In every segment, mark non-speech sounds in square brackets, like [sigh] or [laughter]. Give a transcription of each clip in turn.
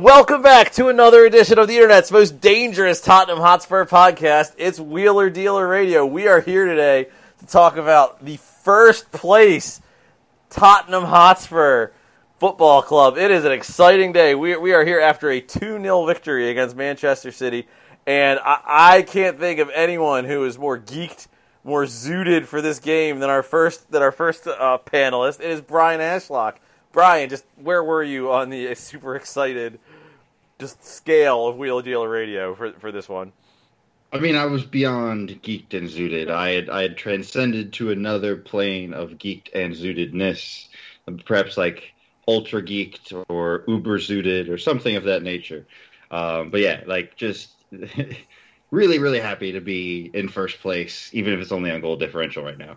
Welcome back to another edition of the internet's most dangerous Tottenham Hotspur podcast. It's Wheeler Dealer Radio. We are here today to talk about the first place Tottenham Hotspur Football Club. It is an exciting day. We, we are here after a 2 0 victory against Manchester City, and I, I can't think of anyone who is more geeked, more zooted for this game than our first than our first uh, panelist. It is Brian Ashlock. Brian, just where were you on the [laughs] super excited just scale of Wheel Dealer Radio for for this one? I mean, I was beyond geeked and zooted. I had I had transcended to another plane of geeked and zootedness, perhaps like ultra geeked or uber zooted or something of that nature. Um, but yeah, like just [laughs] really, really happy to be in first place, even if it's only on goal differential right now.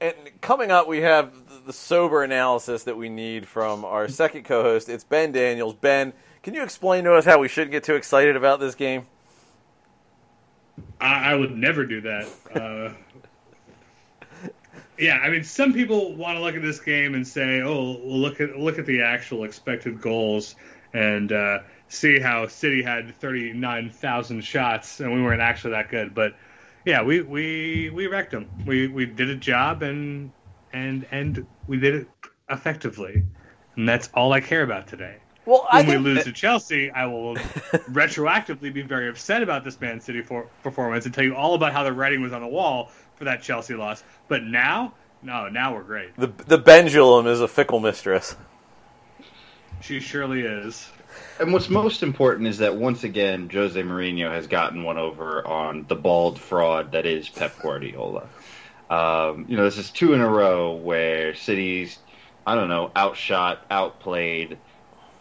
And coming up, we have the sober analysis that we need from our second co-host. It's Ben Daniels. Ben, can you explain to us how we shouldn't get too excited about this game? I, I would never do that. Uh, yeah, I mean, some people want to look at this game and say, "Oh, well, look at look at the actual expected goals and uh, see how City had thirty nine thousand shots and we weren't actually that good." But yeah, we we we wrecked them. We we did a job and and and we did it effectively, and that's all I care about today Well, I when we think lose to Chelsea, I will [laughs] retroactively be very upset about this Man City for, performance and tell you all about how the writing was on the wall for that Chelsea loss. But now, no, now we're great. the the pendulum is a fickle mistress. She surely is. And what's most important is that once again, Jose Mourinho has gotten one over on the bald fraud that is Pep Guardiola. Um, you know, this is two in a row where City's, I don't know, outshot, outplayed,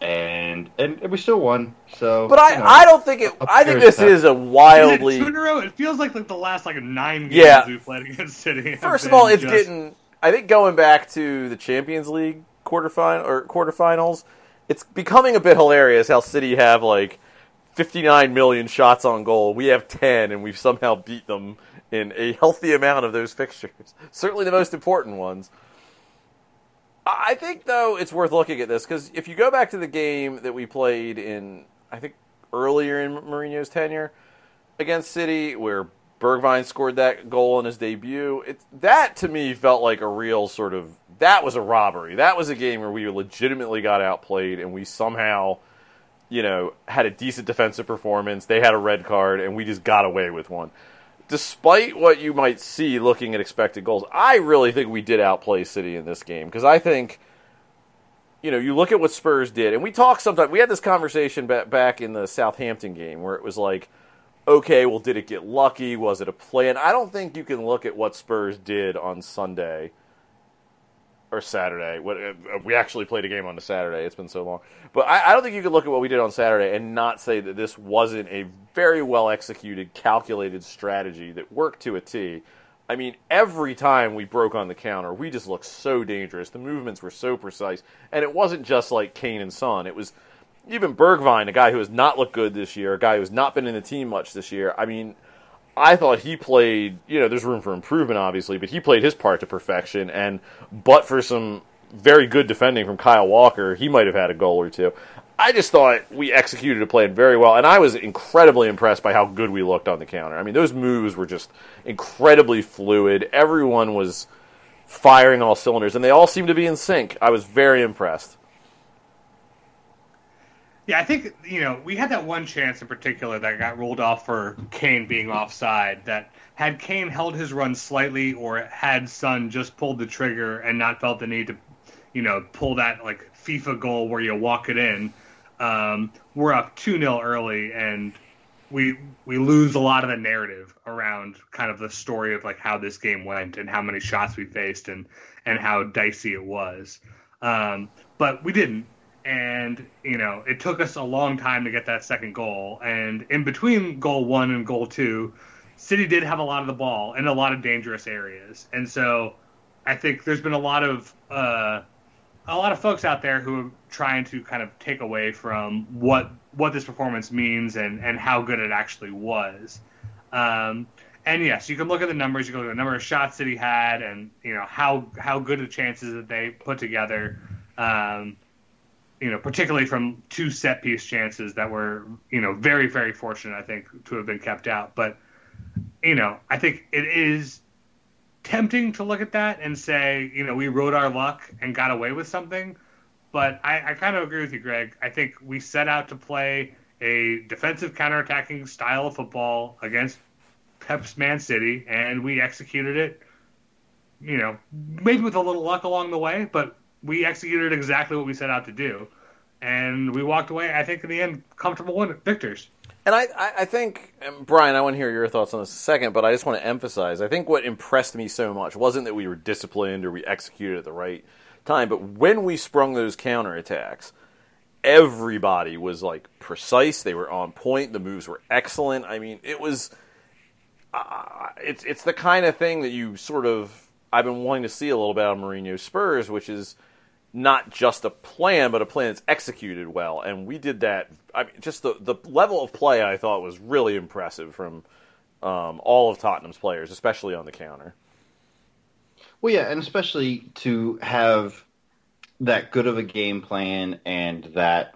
and and we still won. So, But I, you know, I don't think it. I think this is is a wildly. it two in a row? It feels like, like the last like nine games Yeah. we played against City. First of all, it's just- getting. I think going back to the Champions League quarterfinal or quarterfinals, it's becoming a bit hilarious how City have like 59 million shots on goal. We have 10, and we've somehow beat them in a healthy amount of those [laughs] fixtures. Certainly the most important ones. I think though it's worth looking at this because if you go back to the game that we played in, I think earlier in Mourinho's tenure against City, where Bergwijn scored that goal in his debut, it that to me felt like a real sort of that was a robbery. That was a game where we legitimately got outplayed and we somehow, you know, had a decent defensive performance. They had a red card and we just got away with one despite what you might see looking at expected goals, I really think we did outplay City in this game because I think, you know, you look at what Spurs did, and we talked sometimes. We had this conversation ba- back in the Southampton game where it was like, okay, well, did it get lucky? Was it a play? And I don't think you can look at what Spurs did on Sunday or Saturday. What uh, we actually played a game on a Saturday. It's been so long, but I, I don't think you could look at what we did on Saturday and not say that this wasn't a very well executed, calculated strategy that worked to a T. I mean, every time we broke on the counter, we just looked so dangerous. The movements were so precise, and it wasn't just like Kane and Son. It was even Bergwijn, a guy who has not looked good this year, a guy who has not been in the team much this year. I mean, I thought he played, you know, there's room for improvement, obviously, but he played his part to perfection. And but for some very good defending from Kyle Walker, he might have had a goal or two. I just thought we executed a plan very well, and I was incredibly impressed by how good we looked on the counter. I mean, those moves were just incredibly fluid. Everyone was firing all cylinders, and they all seemed to be in sync. I was very impressed. Yeah, I think you know we had that one chance in particular that got ruled off for Kane being offside. That had Kane held his run slightly, or had Son just pulled the trigger and not felt the need to, you know, pull that like FIFA goal where you walk it in. Um, we're up two 0 early, and we we lose a lot of the narrative around kind of the story of like how this game went and how many shots we faced and and how dicey it was. Um, but we didn't, and you know it took us a long time to get that second goal. And in between goal one and goal two, City did have a lot of the ball in a lot of dangerous areas, and so I think there's been a lot of uh, a lot of folks out there who are trying to kind of take away from what what this performance means and and how good it actually was. Um, and yes, you can look at the numbers. You can look at the number of shots he had, and you know how how good the chances that they put together. Um, you know, particularly from two set piece chances that were you know very very fortunate, I think, to have been kept out. But you know, I think it is tempting to look at that and say, you know, we rode our luck and got away with something. But I, I kind of agree with you, Greg. I think we set out to play a defensive counterattacking style of football against Pep's Man City, and we executed it. You know, maybe with a little luck along the way, but we executed exactly what we set out to do, and we walked away. I think in the end, comfortable win- victors. And I, I, think, Brian, I want to hear your thoughts on this a second, but I just want to emphasize I think what impressed me so much wasn't that we were disciplined or we executed at the right time, but when we sprung those counterattacks, everybody was like precise. They were on point. The moves were excellent. I mean, it was. Uh, it's it's the kind of thing that you sort of I've been wanting to see a little bit on Mourinho Spurs, which is not just a plan, but a plan that's executed well. And we did that. I mean, just the the level of play I thought was really impressive from um, all of Tottenham's players, especially on the counter. Well, yeah, and especially to have that good of a game plan and that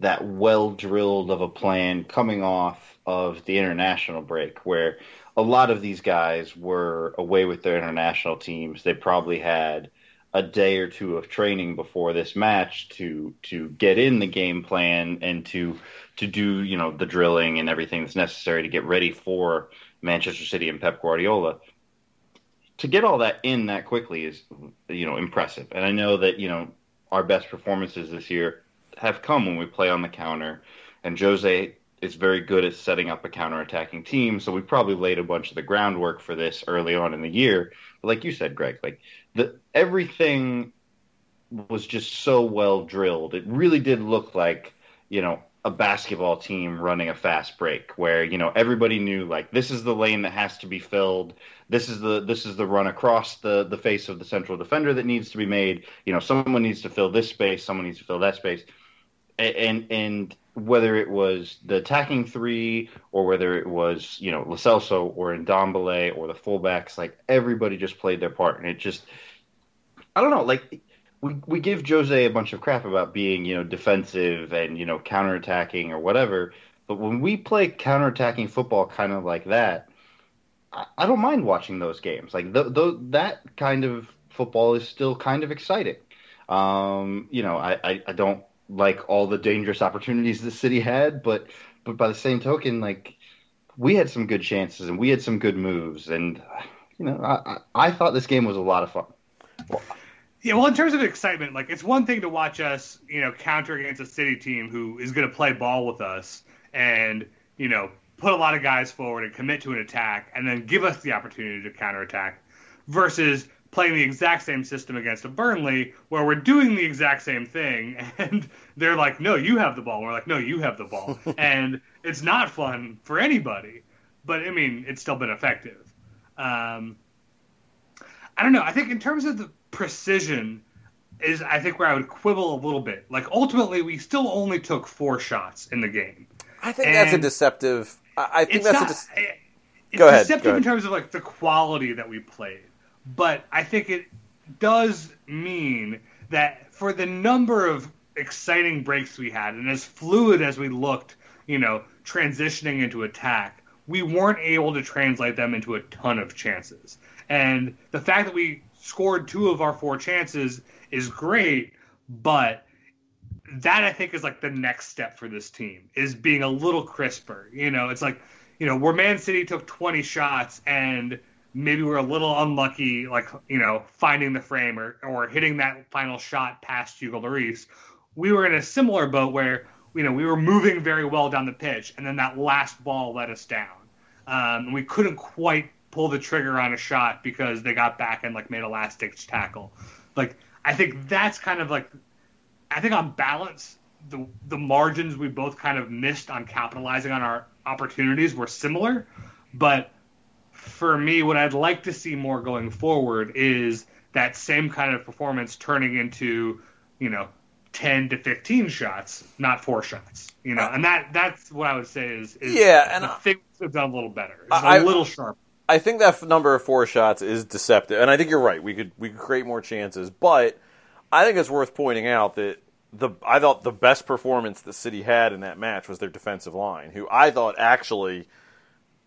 that well drilled of a plan coming off of the international break, where a lot of these guys were away with their international teams. They probably had a day or two of training before this match to to get in the game plan and to to do you know the drilling and everything that's necessary to get ready for Manchester City and Pep Guardiola. To get all that in that quickly is you know impressive, and I know that you know our best performances this year have come when we play on the counter, and Jose is very good at setting up a counter-attacking team. So we probably laid a bunch of the groundwork for this early on in the year. But like you said, Greg, like the everything was just so well drilled. It really did look like you know a basketball team running a fast break where you know everybody knew like this is the lane that has to be filled this is the this is the run across the the face of the central defender that needs to be made you know someone needs to fill this space someone needs to fill that space and and whether it was the attacking three or whether it was you know Lo Celso or Ndombele or the fullbacks, like everybody just played their part, and it just I don't know, like we we give Jose a bunch of crap about being you know defensive and you know counterattacking or whatever, but when we play counterattacking football kind of like that, I, I don't mind watching those games. Like th- th- that kind of football is still kind of exciting. Um, you know, I, I, I don't like all the dangerous opportunities the city had, but but by the same token, like we had some good chances and we had some good moves, and you know I I thought this game was a lot of fun. Yeah, well, in terms of excitement, like it's one thing to watch us, you know, counter against a city team who is going to play ball with us and you know put a lot of guys forward and commit to an attack, and then give us the opportunity to counterattack, versus playing the exact same system against a Burnley where we're doing the exact same thing [laughs] and they're like, no, you have the ball. We're like, no, you have the ball. [laughs] and it's not fun for anybody. But I mean, it's still been effective. Um, I don't know. I think in terms of the precision is I think where I would quibble a little bit. Like ultimately we still only took four shots in the game. I think and that's a deceptive I, I think that's not, a de- it's Go ahead, deceptive go ahead. in terms of like the quality that we played but I think it does mean that for the number of exciting breaks we had and as fluid as we looked, you know, transitioning into attack, we weren't able to translate them into a ton of chances. And the fact that we scored two of our four chances is great, but that I think is like the next step for this team is being a little crisper. You know, it's like, you know, where Man City took 20 shots and maybe we're a little unlucky, like you know, finding the frame or or hitting that final shot past Hugo Lloris. We were in a similar boat where you know, we were moving very well down the pitch, and then that last ball let us down. Um, and we couldn't quite pull the trigger on a shot because they got back and like made a last ditch tackle. Like I think that's kind of like I think on balance the the margins we both kind of missed on capitalizing on our opportunities were similar, but for me what I'd like to see more going forward is that same kind of performance turning into, you know, 10 to 15 shots, not four shots. You know, and that that's what I would say is, is Yeah, and the I- things have done a little better. It's a I- little sharp. I think that number of four shots is deceptive, and I think you're right. We could we could create more chances, but I think it's worth pointing out that the I thought the best performance the City had in that match was their defensive line, who I thought actually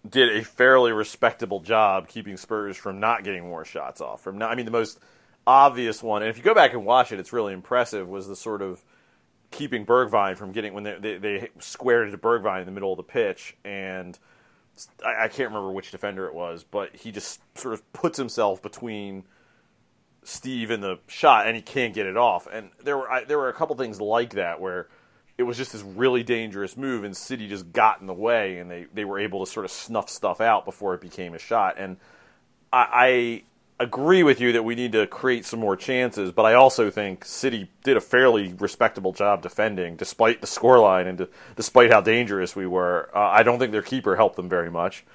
did a fairly respectable job keeping Spurs from not getting more shots off. From not, I mean, the most obvious one, and if you go back and watch it, it's really impressive. Was the sort of keeping Bergwijn from getting when they they, they squared to Bergwijn in the middle of the pitch and. I, I can't remember which defender it was, but he just sort of puts himself between Steve and the shot, and he can't get it off. And there were I, there were a couple things like that where it was just this really dangerous move, and City just got in the way, and they, they were able to sort of snuff stuff out before it became a shot. And I, I agree with you that we need to create some more chances, but I also think City did a fairly respectable job defending, despite the scoreline and despite how dangerous we were. Uh, I don't think their keeper helped them very much,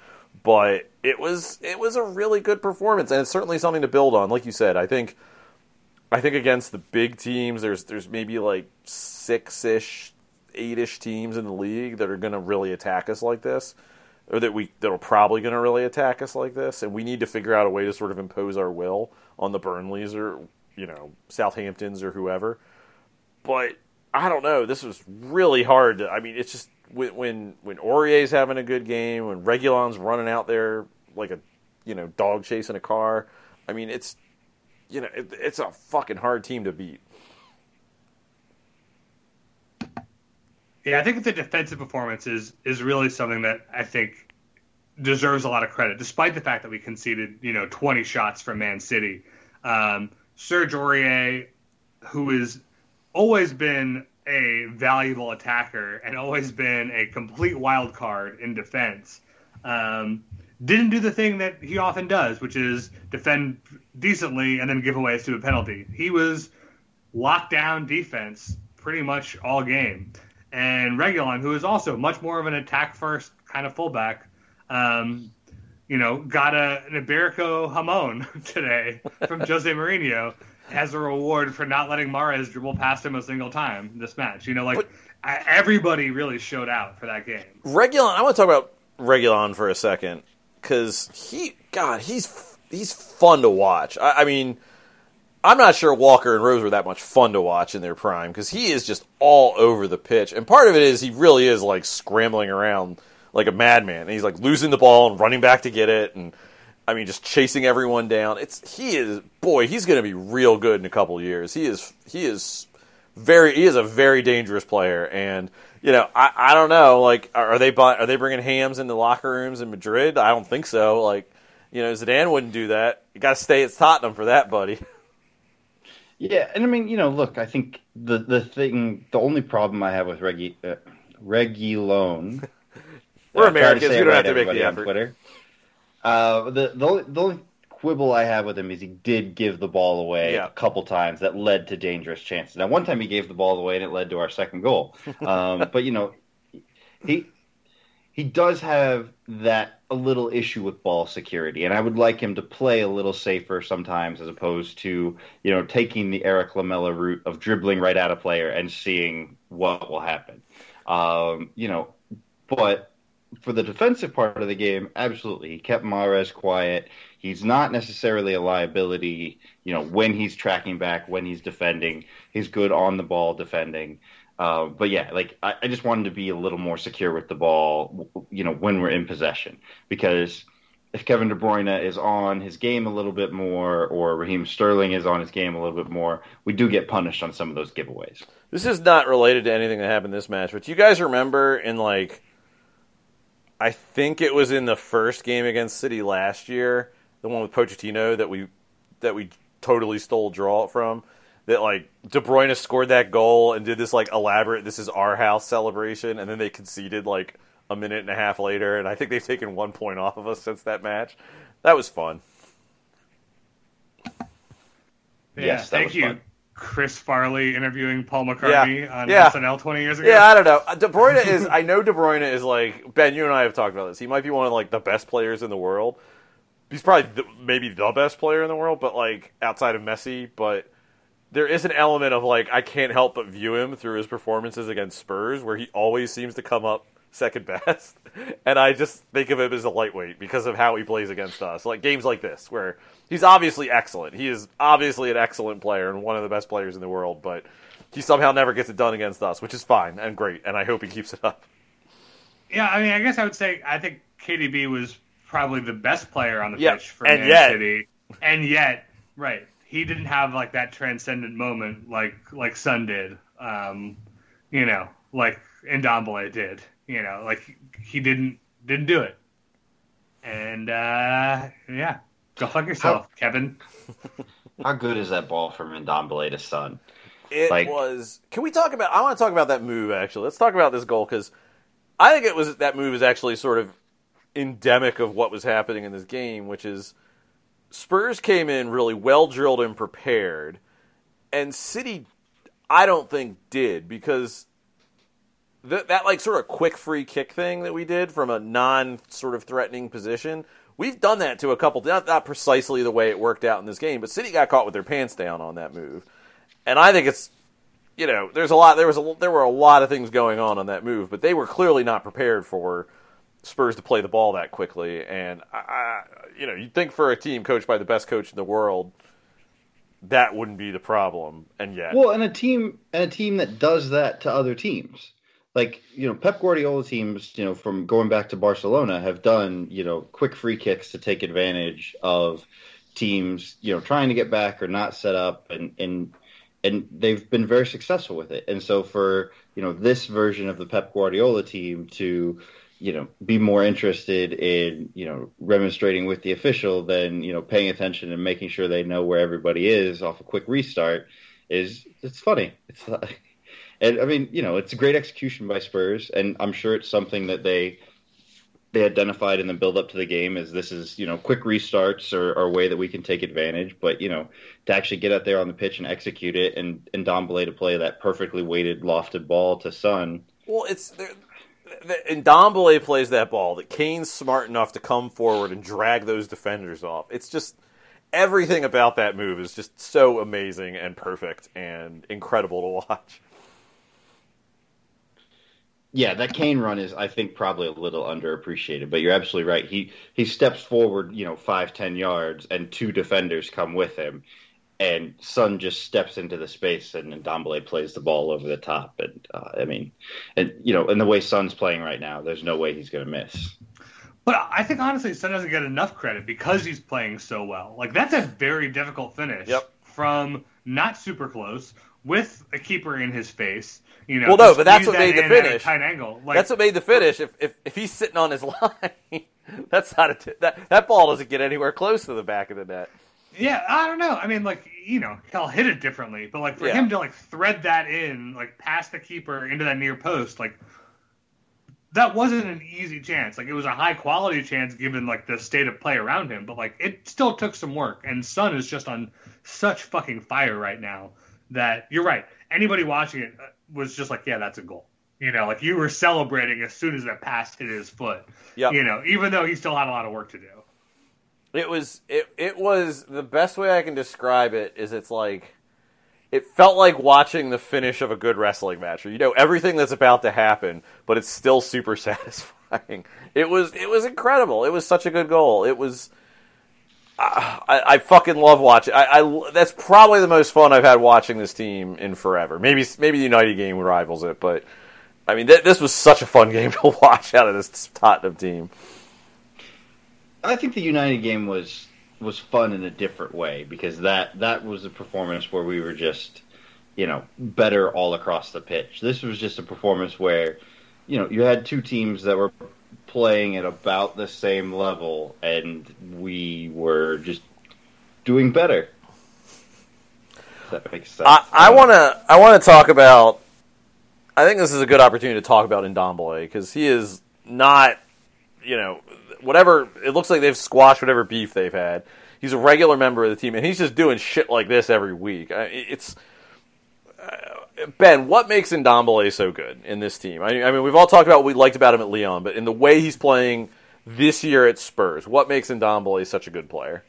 but it was it was a really good performance, and it's certainly something to build on. Like you said, I think I think against the big teams, there's there's maybe like six ish, eight ish teams in the league that are going to really attack us like this, or that we that are probably going to really attack us like this, and we need to figure out a way to sort of impose our will on the Burnleys or you know Southamptons or whoever. But I don't know. This was really hard. To, I mean, it's just when when when Aurier's having a good game, when Reguilón's running out there like a you know dog chasing a car. I mean, it's you know it, it's a fucking hard team to beat. Yeah, I think the defensive performance is is really something that I think deserves a lot of credit, despite the fact that we conceded, you know, 20 shots from Man City. Um, Serge Aurier, who has always been a valuable attacker and always been a complete wild card in defense, um, didn't do the thing that he often does, which is defend decently and then give away a stupid penalty. He was locked down defense pretty much all game. And Reguilón, who is also much more of an attack first kind of fullback, um, you know, got a, an Iberico Hamon [laughs] today from [laughs] Jose Mourinho as a reward for not letting Mahrez dribble past him a single time this match. You know, like What- I, everybody really showed out for that game. Reguilón, I want to talk about Reguilón for a second because he, God, he's he's fun to watch. I, I mean, I'm not sure Walker and Rose were that much fun to watch in their prime because he is just all over the pitch, and part of it is he really is like scrambling around like a madman. And he's like losing the ball and running back to get it, and I mean just chasing everyone down. It's he is boy, he's going to be real good in a couple years. He is he is very he is a very dangerous player and you know I, I don't know like are they are they bringing hams into locker rooms in Madrid I don't think so like you know Zidane wouldn't do that you got to stay at Tottenham for that buddy [laughs] Yeah, and I mean, you know, look, I think the the thing, the only problem I have with Reggie uh, Regulone. [laughs] We're I tried Americans, we don't right, have to make the effort. Twitter. Uh, the the only, the only quibble I have with him is he did give the ball away Yeah. a couple times that led to dangerous chances. Now, one time he gave the ball away and it led to our second goal. [laughs] Um, but you know, he he does have that a little issue with ball security, and I would like him to play a little safer sometimes, as opposed to you know taking the Erik Lamela route of dribbling right at a player and seeing what will happen. Um, you know, but for the defensive part of the game, absolutely, he kept Mahrez quiet. He's not necessarily a liability, you know, when he's tracking back, when he's defending. He's good on the ball defending. Uh, but yeah, like I, I just wanted to be a little more secure with the ball, you know, when we're in possession, because if Kevin De Bruyne is on his game a little bit more, or Raheem Sterling is on his game a little bit more, we do get punished on some of those giveaways. This is not related to anything that happened this match, but you guys remember in like I think it was in the first game against City last year, the one with Pochettino that we that we totally stole draw from. That like De Bruyne scored that goal and did this like elaborate "this is our house" celebration, and then they conceded like a minute and a half later, and I think they've taken one point off of us since that match. That was fun. Yeah, Yes, thank you, fun. Chris Farley interviewing Paul McCartney on Yeah. SNL 20 years ago. Yeah, I don't know. Uh, De Bruyne is. I know De Bruyne is like Ben. You and I have talked about this. He might be one of like the best players in the world. He's probably the, maybe the best player in the world, but like outside of Messi. But there is an element of like I can't help but view him through his performances against Spurs, where he always seems to come up second [laughs] best, and I just think of him as a lightweight because of how he plays against us. Like games like this, where he's obviously excellent. He is obviously an excellent player and one of the best players in the world, but he somehow never gets it done against us, which is fine and great, and I hope he keeps it up. Yeah, I mean, I guess I would say I think KDB was probably the best player on the Yeah, pitch for and Man yet- City, and yet, right, he didn't have like that transcendent moment like like Son did. Um, you know, like Ndombele did. You know, like he didn't didn't do it. And uh, yeah, go fuck yourself, Kevin. [laughs] How good is that ball from Ndombele to Son? It Like- was. Can we talk about? I want to talk about that move. Actually, let's talk about this goal because I think it was that move is actually sort of endemic of what was happening in this game, which is Spurs came in really well drilled and prepared, and City, I don't think did because that that like sort of quick free kick thing that we did from a non sort of threatening position. We've done that to a couple, not, not precisely the way it worked out in this game, but City got caught with their pants down on that move, and I think it's you know there's a lot there was a, there were a lot of things going on on that move, but they were clearly not prepared for Spurs to play the ball that quickly, and I, you know you'd think for a team coached by the best coach in the world that wouldn't be the problem, and yet Well, and a team and a team that does that to other teams. Like, you know, Pep Guardiola teams, you know, from going back to Barcelona have done, you know, quick free kicks to take advantage of teams, you know, trying to get back or not set up and and and they've been very successful with it. And so for, you know, this version of the Pep Guardiola team to you know, be more interested in, you know, remonstrating with the official than, you know, paying attention and making sure they know where everybody is off a quick restart is it's funny. It's [laughs] and I mean, you know, it's a great execution by Spurs, and I'm sure it's something that they they identified in the build up to the game as this is, you know, quick restarts or, a way that we can take advantage. But, you know, to actually get out there on the pitch and execute it and, and Dombele to play that perfectly weighted, lofted ball to Son. Well, it's there- the- and Dombele plays that ball. That Kane's smart enough to come forward and drag those defenders off. It's just everything about that move is just so amazing and perfect and incredible to [laughs] watch. Yeah, that Kane run is, I think, probably a little underappreciated. But you're absolutely right. He he steps forward, you know, five ten yards, and two defenders come with him, and Son just steps into the space, and, and Dombele plays the ball over the top. And uh, I mean, and you know, and the way Son's playing right now, there's no way he's going to miss. But I think honestly, Son doesn't get enough credit because he's playing so well. Like that's a very difficult finish Yep. from not super close with a keeper in his face. You know, Well, no, but that's squeeze what made the in at a finish. tight angle. Like, That's what made the finish. If if, if he's sitting on his [laughs] line, that's not a t- that that ball doesn't get anywhere close to the back of the net. Yeah, I don't know. I mean, like you know, he'll hit it differently, but like for Yeah. him to like thread that in, like past the keeper into that near post, like that wasn't an easy chance. Like it was a high quality chance given like the state of play around him, but like it still took some work. And Son is just on such fucking fire right now that you're right. Anybody watching it uh, was just like, yeah, that's a goal. You know, like you were celebrating as soon as that pass hit his foot. Yep. You know, even though he still had a lot of work to do. It was it it was the best way I can describe it is it's like it felt like watching the finish of a good wrestling match. You know everything that's about to happen, but it's still super [laughs] satisfying. It was it was incredible. It was such a good goal. It was ah, I, I fucking love watching. I, I that's probably the most fun I've had watching this team in forever. Maybe maybe the United game rivals it, but I mean th- this was such a fun [laughs] game to watch out of this Tottenham team. I think the United game was was fun in a different way because that that was a performance where we were just you know better all across the pitch. This was just a performance where you know you had two teams that were playing at about the same level and we were just doing better. That makes sense. I, I um, want to I want to talk about. I think this is a good opportunity to talk about Ndombele because he is not, you know, whatever. It looks like they've squashed whatever beef they've had. He's a regular member of the team, and he's just doing shit like this every week. It's uh, Ben. What makes Ndombele so good in this team? I, I mean, we've all talked about what we liked about him at Lyon, but in the way he's playing this year at Spurs, what makes Ndombele such a good player?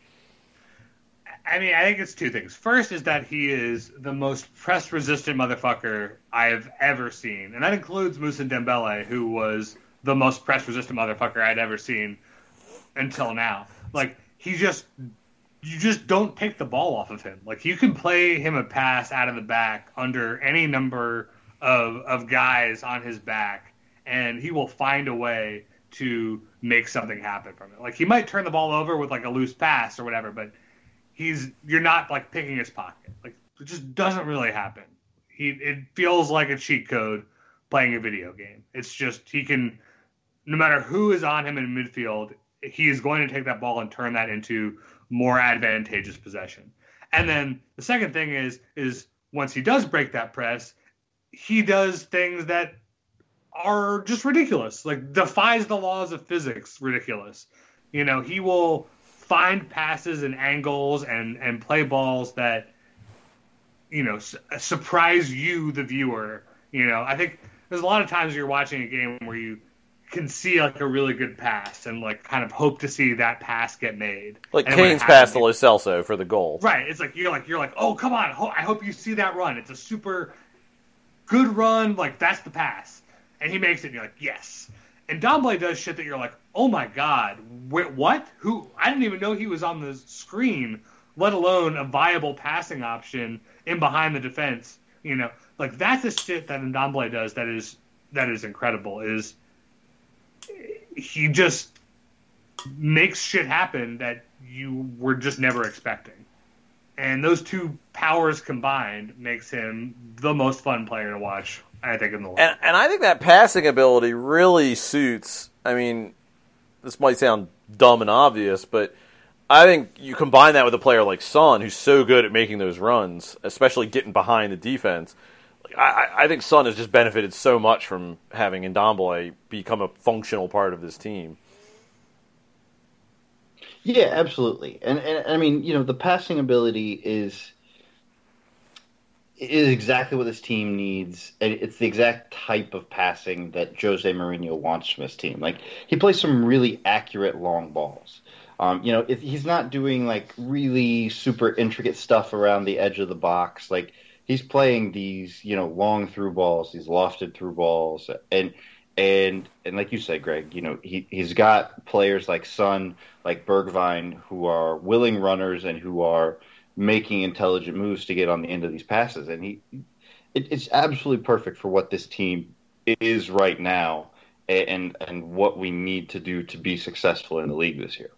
I mean, I think it's two things. First is that he is the most press resistant motherfucker I have ever seen. And that includes Musa Dembele, who was the most press resistant motherfucker I'd ever seen until now. Like, he just, you just don't take the ball off of him. Like, you can play him a pass out of the back under any number of, of guys on his back, and he will find a way to make something happen from it. Like, he might turn the ball over with, like, a loose pass or whatever, but he's you're not like picking his pocket. Like it just doesn't really happen. He it feels like a cheat code playing a video game. It's just he can no matter who is on him in midfield, he is going to take that ball and turn that into more advantageous possession. And then the second thing is is once he does break that press, he does things that are just ridiculous. Like defies the laws of physics, ridiculous. You know, he will find passes and angles and and play balls that you know su- surprise you the viewer you know i think there's a lot of times you're watching a game where you can see like a really good pass and like kind of hope to see that pass get made Like And Kane's pass to Lo Celso for the goal. Right. It's like you're like you're like, oh come on, ho- I hope you see that run. It's a super good run. Like that's the pass, and he makes it. and You're like, yes. And Domblay does shit that you're like, oh my god, wait, what? Who? I didn't even know he was on the screen, let alone a viable passing option in behind the defense. You know, like that's the shit that Ndombele does. That is that is incredible. Is he just makes shit happen that you were just never expecting. And those two powers combined makes him the most fun player to watch, I think, in the league. And and I think that passing ability really suits. I mean, this might sound dumb and obvious, but I think you combine that with a player like Son, who's so good at making those runs, especially getting behind the defense. I, I- think Son has just benefited so much from having Ndombele become a functional part of this team. Yeah, absolutely. And, and I mean, you know, the passing ability is is exactly what this team needs. It's the exact type of passing that Jose Mourinho wants from his team. Like he plays some really accurate long balls. Um, you know, if he's not doing like really super intricate stuff around the edge of the box, like he's playing these, you know, long through balls, these lofted through balls, and and and like you said, Greg, you know, he he's got players like Son, like Bergwijn, who are willing runners and who are making intelligent moves to get on the end of these passes, and he it, it's absolutely perfect for what this team is right now, and and what we need to do to be successful in the league this year.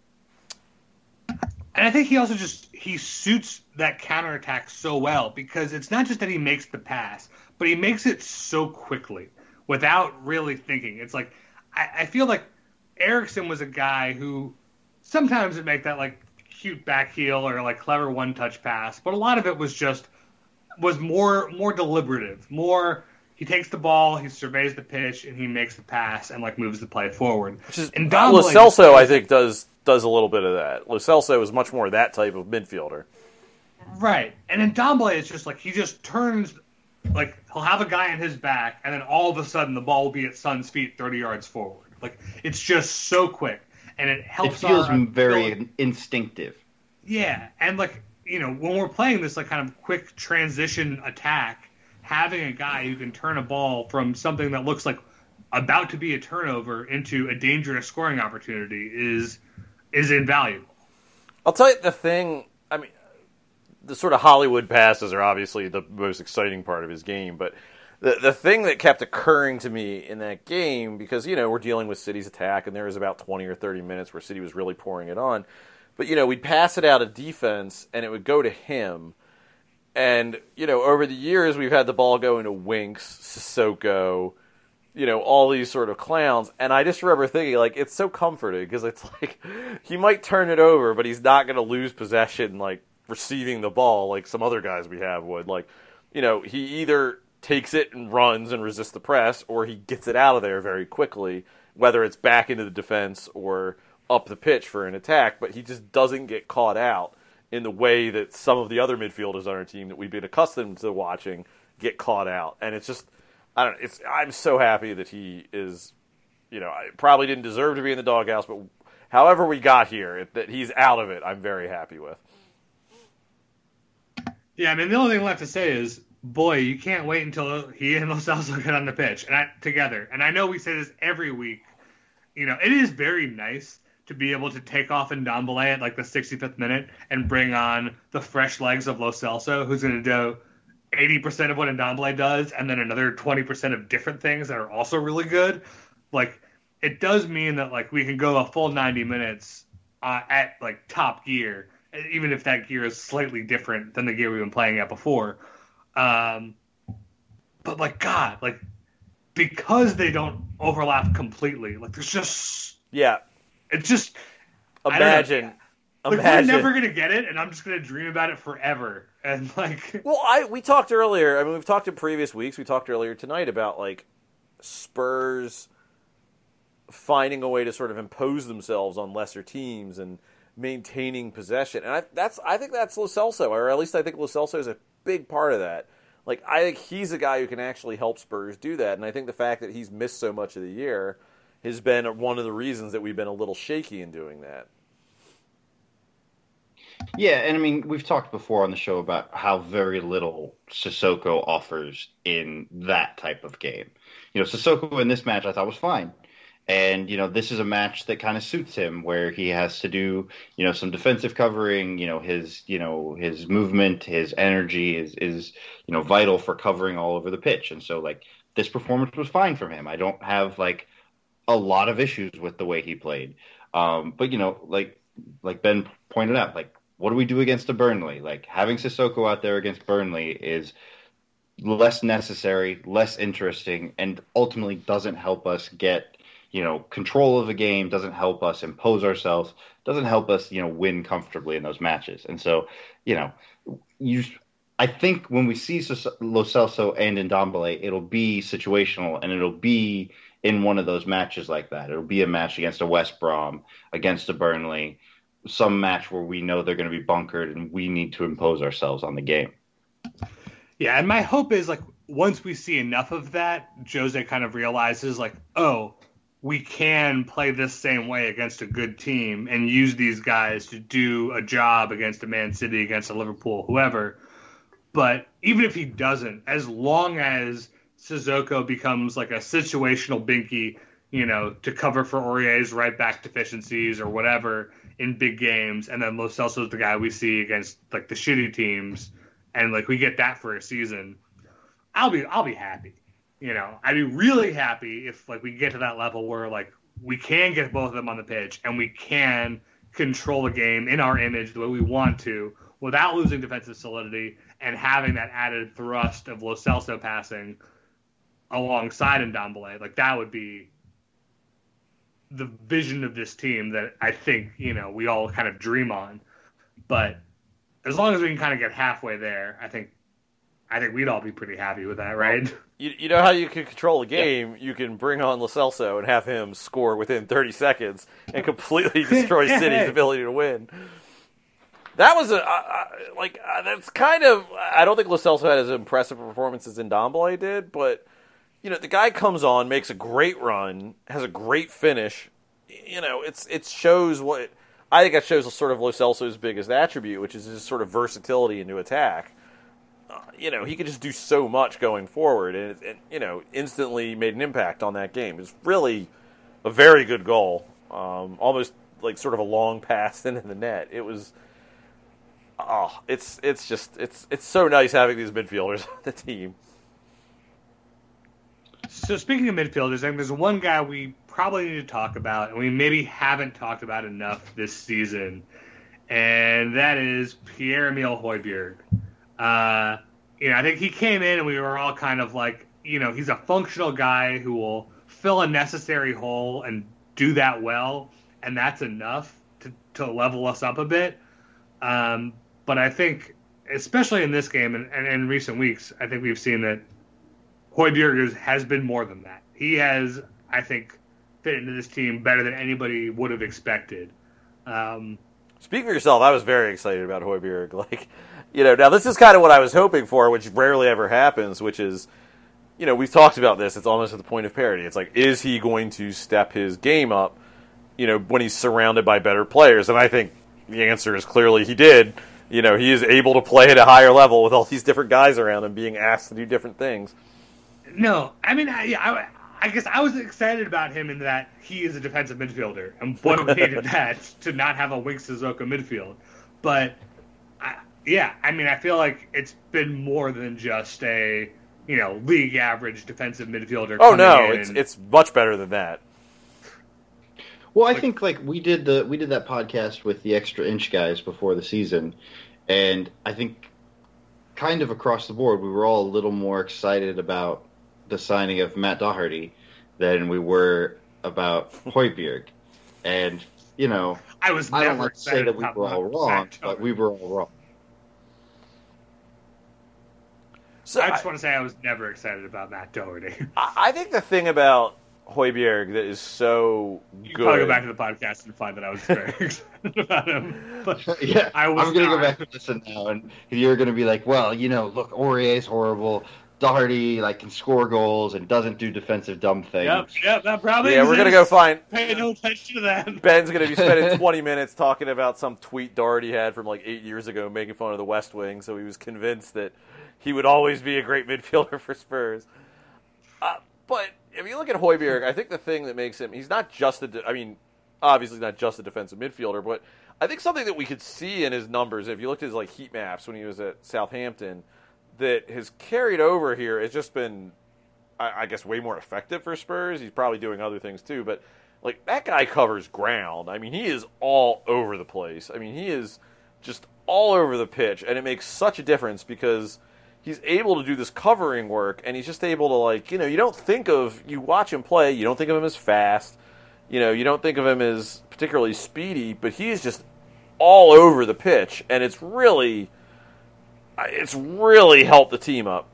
And I think he also just he suits that counterattack so well because it's not just that he makes the pass, but he makes it so quickly without really thinking. It's like I, I feel like Eriksen was a guy who sometimes would make that like cute back heel or like clever one touch pass, but a lot of it was just was more more deliberative, more he takes the ball, he surveys the pitch, and he makes the pass and like moves the play forward. Which is, and Lo Dombley Celso, I think, does does a little bit of that. Lo Celso is much more that type of midfielder. Right. And then Domblay is just like he just turns like he'll have a guy in his back and then all of a sudden the ball will be at Son's feet thirty yards forward. Like it's just so quick. And it helps. It feels our very ability- instinctive. Yeah. And like you know, when we're playing this like kind of quick transition attack, having a guy who can turn a ball from something that looks like about to be a turnover into a dangerous scoring opportunity is is invaluable. I'll tell you the thing. I mean, the sort of Hollywood passes are obviously the most exciting part of his game, but the the thing that kept occurring to me in that game because you know we're dealing with City's attack and there was about twenty or thirty minutes where City was really pouring it on, but you know we'd pass it out of defense and it would go to him. And you know, over the years, we've had the ball go into Winks, Sissoko, you know, all these sort of clowns. And I just remember thinking, like, it's so comforting because it's [laughs] like he might turn it over, but he's not going to lose possession like receiving the ball like some other guys we have would. Like, you know, he either takes it and runs and resists the press, or he gets it out of there very quickly, whether it's back into the defense or up the pitch for an attack. But he just doesn't get caught out in the way that some of the other midfielders on our team that we've been accustomed to watching get caught out. And it's just, I don't. It's I'm so happy that he is. You know, I probably didn't deserve to be in the doghouse, but however we got here, it, that he's out of it, I'm very happy with. Yeah, I mean, the only thing left to say is, boy, you can't wait until he [laughs] and Lo Celso get on the pitch and I, together. And I know we say this every week. You know, it is very nice to be able to take off Ndombele at like the 65th minute and bring on the fresh legs of Lo Celso, who's going to do 80% of what Ndombele does, and then another 20% of different things that are also really good. Like, it does mean that like we can go a full 90 minutes uh, at like top gear, even if that gear is slightly different than the gear we've been playing at before. Um, but like God, like because they don't overlap completely, like there's just Yeah, it's just I don't know. imagine, like imagine. we're never gonna get it, and I'm just gonna dream about it forever. And like [laughs] Well, I we talked earlier. I mean, we've talked in previous weeks. We talked earlier tonight about like Spurs finding a way to sort of impose themselves on lesser teams and maintaining possession. And I, that's I think that's Lo Celso, or at least I think Lo Celso is a big part of that. Like I think he's a guy who can actually help Spurs do that. And I think the fact that he's missed so much of the year has been one of the reasons that we've been a little shaky in doing that. Yeah, and I mean, we've talked before on the show about how very little Sissoko offers in that type of game. You know, Sissoko in this match I thought was fine. And, you know, this is a match that kind of suits him where he has to do, you know, some defensive covering, you know, his, you know, his movement, his energy is, is, you know, vital for covering all over the pitch. And so, like, this performance was fine from him. I don't have, like, a lot of issues with the way he played. Um, but, you know, like, like Ben pointed out, like, what do we do against a Burnley? Like, having Sissoko out there against Burnley is less necessary, less interesting, and ultimately doesn't help us get you know, control of the game doesn't help us impose ourselves, doesn't help us, you know, win comfortably in those matches. And so, you know, you, I think when we see Lo Celso and Ndombele, it'll be situational and it'll be in one of those matches like that. It'll be a match against a West Brom, against a Burnley, some match where we know they're going to be bunkered and we need to impose ourselves on the game. Yeah, and my hope is like once we see enough of that, Jose kind of realizes like, oh, we can play this same way against a good team and use these guys to do a job against a Man City, against a Liverpool, whoever. But even if he doesn't, as long as Sissoko becomes like a situational binky, you know, to cover for Aurier's right back deficiencies or whatever in big games, and then Lo Celso's the guy we see against like the shitty teams, and like we get that for a season, I'll be I'll be happy you know, I'd be really happy if like we get to that level where like we can get both of them on the pitch and we can control the game in our image the way we want to without losing defensive solidity and having that added thrust of Lo Celso passing alongside Ndombele. Like that would be the vision of this team that I think, you know, we all kind of dream on. But as long as we can kind of get halfway there, I think I think we'd all be pretty happy with that, right? You, you know how you can control a game? You can bring on Lo Celso and have him score within 30 seconds and completely [laughs] destroy City's ability to win. That was a uh, like uh, that's kind of I don't think Lo Celso had as impressive a performance as Ndombele did, but you know the guy comes on, makes a great run, has a great finish. You know, it's it shows what I think that shows sort of Lo Celso's biggest attribute, which is his sort of versatility into attack you know, he could just do so much going forward, and, and you know, instantly made an impact on that game. It's really a very good goal, um, almost like sort of a long pass [laughs] into the net. It was, oh, it's it's just it's it's so nice having these midfielders [laughs] on the team. So speaking of midfielders, I think there's one guy we probably need to talk about, and we maybe haven't talked about enough this season, and that is Pierre Emile Højbjerg. Uh, you know, I think he came in and we were all kind of like, you know, he's a functional guy who will fill a necessary hole and do that well, and that's enough to, to level us up a bit. Um, but I think, especially in this game and, and in recent weeks, I think we've seen that Højbjerg has been more than that. He has, I think, fit into this team better than anybody would have expected. Um, Speak for yourself. I was very excited about Højbjerg. [laughs] Like, you know, now this is kind of what I was hoping for, which rarely ever happens, which is, you know, we've talked about this. It's almost at the point of parity. It's like, is he going to step his game up, you know, when he's surrounded by better players? And I think the answer is clearly he did. You know, he is able to play at a higher level with all these different guys around him being asked to do different things. No, I mean, I, I, I guess I was excited about him in that he is a defensive midfielder, and would have hated that to not have a Winks Sissoko midfield. But I, yeah, I mean, I feel like it's been more than just a you know league average defensive midfielder. Oh no, in it's and- it's much better than that. Well, I think like we did the we did that podcast with the extra inch guys before the season, and I think kind of across the board we were all a little more excited about the signing of Matt Doherty than we were about Højbjerg, and you know I was I don't never like to say excited that we were all wrong, but we were all wrong. So I I, just want to say I was never excited about Matt Doherty. I I think the thing about Højbjerg that is so You good. probably go back to the podcast and find that I was very [laughs] excited about him. But [laughs] yeah, I was I'm gonna go not. back and listen now, and you're gonna be like, well, you know, look, Aurier's horrible. Doherty like can score goals and doesn't do defensive dumb things. Yep, yep, that probably. yeah, we're gonna go exists. find Pay no attention to that. [laughs] Ben's going to be spending [laughs] 20 minutes talking about some tweet Doherty had from like eight years ago, making fun of the West Wing. So he was convinced that he would always be a great midfielder [laughs] for Spurs. Uh, but if you look at Højbjerg, I think the thing that makes him, he's not just a, de- I mean, obviously not just a defensive midfielder, but I think something that we could see in his numbers, if you looked at his like heat maps when he was at Southampton, that has carried over here has just been I, I guess way more effective for Spurs. He's probably doing other things too, but like that guy covers ground. I mean, he is all over the place. I mean, he is just all over the pitch, and it makes such a difference because he's able to do this covering work, and he's just able to like you know you don't think of you watch him play, you don't think of him as fast, you know you don't think of him as particularly speedy, but he is just all over the pitch, and it's really it's really helped the team up.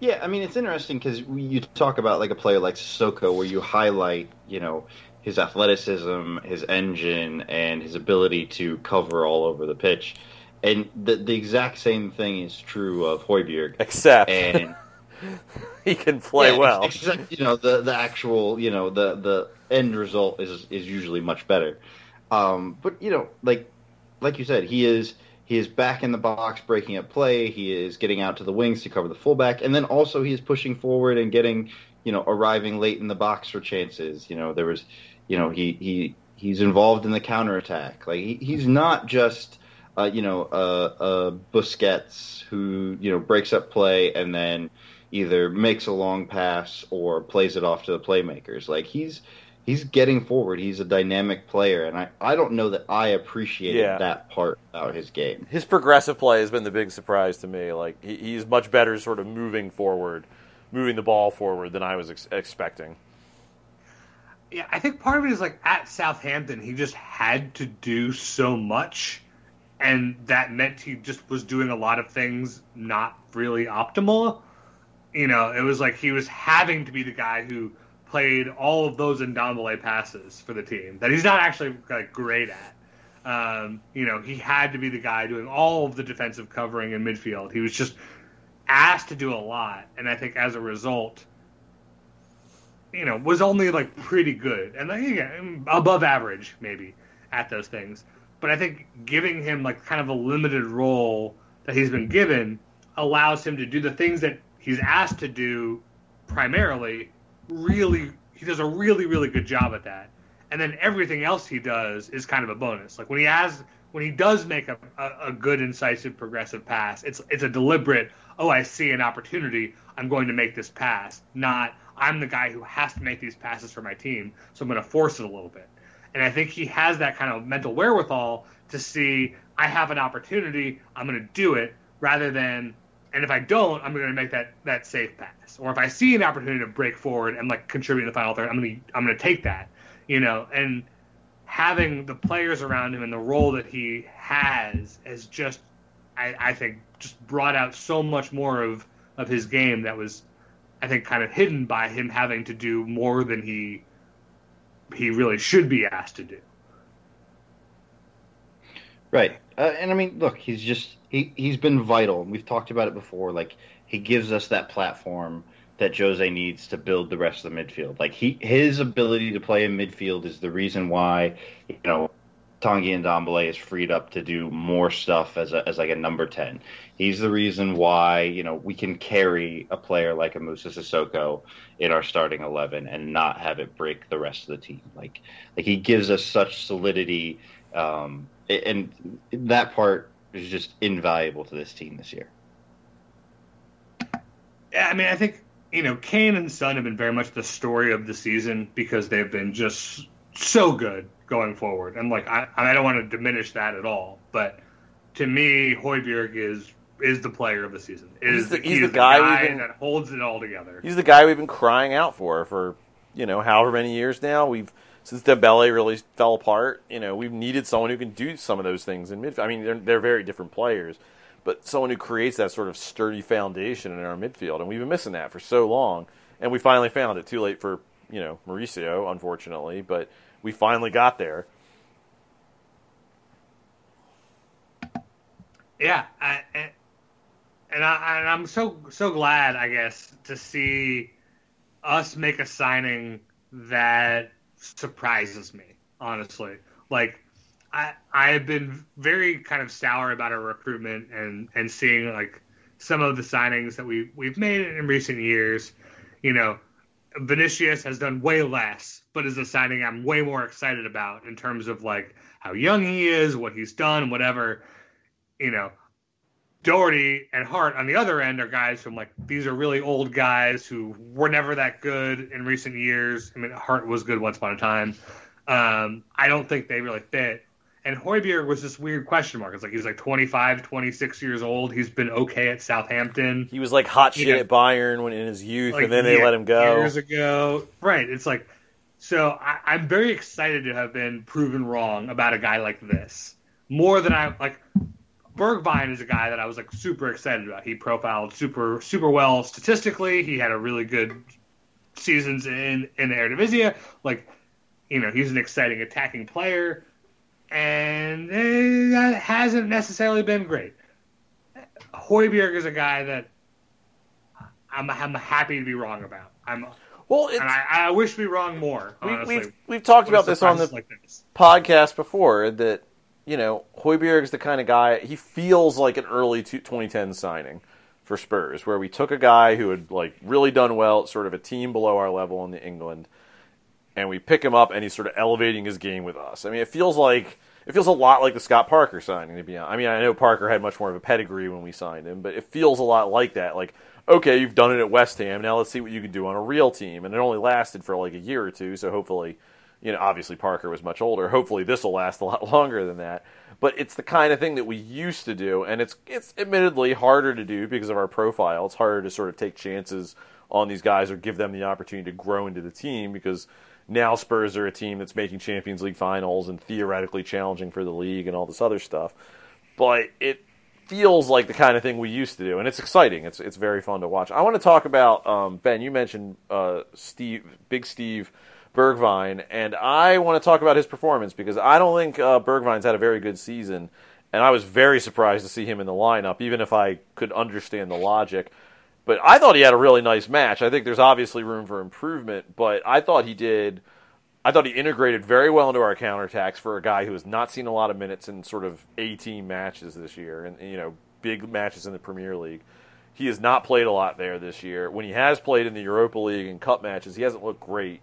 Yeah, I mean it's interesting because you talk about like a player like Sissoko, where you highlight, you know, his athleticism, his engine, and his ability to cover all over the pitch, and the the exact same thing is true of Højbjerg. Except And [laughs] he can play yeah, well. except you know the the actual you know the the end result is is usually much better. Um, but you know, like like you said, he is he is back in the box, breaking up play. He is getting out to the wings to cover the fullback, and then also he is pushing forward and getting you know arriving late in the box for chances. You know, there was you know he he he's involved in the counterattack. Like he, he's not just uh, you know a, a Busquets who you know breaks up play and then either makes a long pass or plays it off to the playmakers. Like he's he's getting forward. He's a dynamic player, and I, I don't know that I appreciated Yeah. that part about his game. his progressive play has been the big surprise to me. Like he, he's much better, sort of moving forward, moving the ball forward than I was ex- expecting. Yeah, I think part of it is like at Southampton, he just had to do so much, and that meant he just was doing a lot of things not really optimal. You know, it was like he was having to be the guy who played all of those Ndombele passes for the team that he's not actually like great at. Um, you know, he had to be the guy doing all of the defensive covering in midfield. He was just asked to do a lot, and I think as a result, you know, was only like pretty good and like, yeah, above average maybe at those things. But I think giving him like kind of a limited role that he's been given allows him to do the things that he's asked to do primarily. Really, he does a really really good job at that. And then everything else he does is kind of a bonus. Like when he has when he does make a, a, a good incisive progressive pass, it's it's a deliberate. Oh, I see an opportunity. I'm going to make this pass. Not I'm the guy who has to make these passes for my team, so I'm going to force it a little bit. And I think he has that kind of mental wherewithal to see I have an opportunity, I'm going to do it, rather than and if I don't, I'm going to make that that safe pass. Or if I see an opportunity to break forward and like contribute in the final third, I'm going to I'm going to take that, you know. And having the players around him and the role that he has has just, I, I think, just brought out so much more of of his game that was, I think, kind of hidden by him having to do more than he he really should be asked to do. Right. Uh, and I mean, look, he's just he he's been vital. We've talked about it before. Like he gives us that platform that Jose needs to build the rest of the midfield. Like he his ability to play in midfield is the reason why you know Tanguy and Ndombele is freed up to do more stuff as a, as like a number ten. He's the reason why you know we can carry a player like a Moussa Sissoko in our starting eleven and not have it break the rest of the team. Like like he gives us such solidity. Um, and that part is just invaluable to this team this year. Yeah, I mean, I think you know Kane and Son have been very much the story of the season because they've been just so good going forward, and like I, I don't want to diminish that at all, but to me, Højbjerg is is the player of the season. Is He's the- he he's is the guy we've been- that holds it all together. He's the guy we've been crying out for for you know however many years now. We've since Dembele really fell apart. You know we've needed someone who can do some of those things in midfield. I mean they're they're very different players, but someone who creates that sort of sturdy foundation in our midfield, and we've been missing that for so long. And we finally found it. Too late for you know Mauricio, unfortunately, but we finally got there. Yeah, I, and I, and I'm so so glad, I guess, to see us make a signing that surprises me. Honestly, like I I have been very kind of sour about our recruitment and and seeing like some of the signings that we we've made in recent years. You know, Vinicius has done way less, but is a signing I'm way more excited about in terms of like how young he is, what he's done, whatever you know, Doherty and Hart on the other end are guys from like these are really old guys who were never that good in recent years. I mean, Hart was good once upon a time. Um, I don't think they really fit. And Højbjerg was this weird question mark. It's like he's like 25, 26 years old. He's been okay at Southampton. He was like hot shit Yeah. at Bayern when in his youth, like and then they year- let him go. years ago. Right. It's like so. I, I'm very excited to have been proven wrong about a guy like this. More than I like. Bergwijn is a guy that I was like super excited about. He profiled super super well statistically. He had a really good seasons in in the Eredivisie. Like, you know, he's an exciting attacking player, and eh, that hasn't necessarily been great. Højbjerg is a guy that I'm I'm happy to be wrong about. I'm well, it's, and I, I wish to be wrong more. we, Honestly, we've we've talked about this on the like this. podcast before that you know Højbjerg's the kind of guy he feels like an early 2010 signing for Spurs where we took a guy who had like really done well at sort of a team below our level in the England and we pick him up and he's sort of elevating his game with us. I mean it feels like it feels a lot like the Scott Parker signing to be honest. I mean I know Parker had much more of a pedigree when we signed him but it feels a lot like that like okay you've done it at West Ham now let's see what you can do on a real team and it only lasted for like a year or two so hopefully you know, obviously Parker was much older. Hopefully this will last a lot [laughs] longer than that. But it's the kind of thing that we used to do, and it's it's admittedly harder to do because of our profile. It's harder to sort of take chances on these guys or give them the opportunity to grow into the team because now Spurs are a team that's making Champions League finals and theoretically challenging for the league and all this other stuff. But it feels like the kind of thing we used to do, and it's exciting. It's it's very fun to watch. I want to talk about um, Ben. You mentioned uh, Steve, Big Steve Bergwijn, and I want to talk about his performance because I don't think uh, Bergwijn's had a very good season, and I was very surprised to see him in the lineup, even if I could understand the logic. But I thought he had a really nice match. I think there's obviously room for improvement, but I thought he did. I thought he integrated very well into our counterattacks for a guy who has not seen a lot of minutes in sort of A team matches this year, and you know, big matches in the Premier League. He has not played a lot there this year. When he has played in the Europa League and cup matches, he hasn't looked great.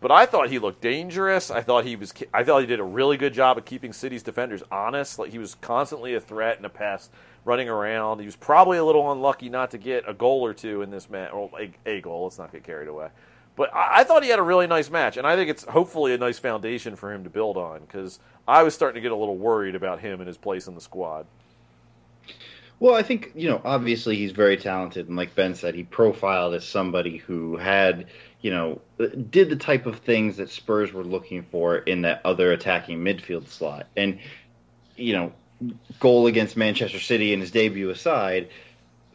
But I thought he looked dangerous. I thought he was. I thought he did a really good job of keeping City's defenders honest. Like he was constantly a threat in the past, running around. He was probably a little unlucky not to get a goal or two in this match, or a, a goal. Let's not get carried away. But I, I thought he had a really nice match, and I think it's hopefully a nice foundation for him to build on. Because I was starting to get a little worried about him and his place in the squad. Well, I think you know. Obviously, he's very talented, and like Ben said, he profiled as somebody who had, you know, did the type of things that Spurs were looking for in that other attacking midfield slot. And you know, goal against Manchester City in his debut aside,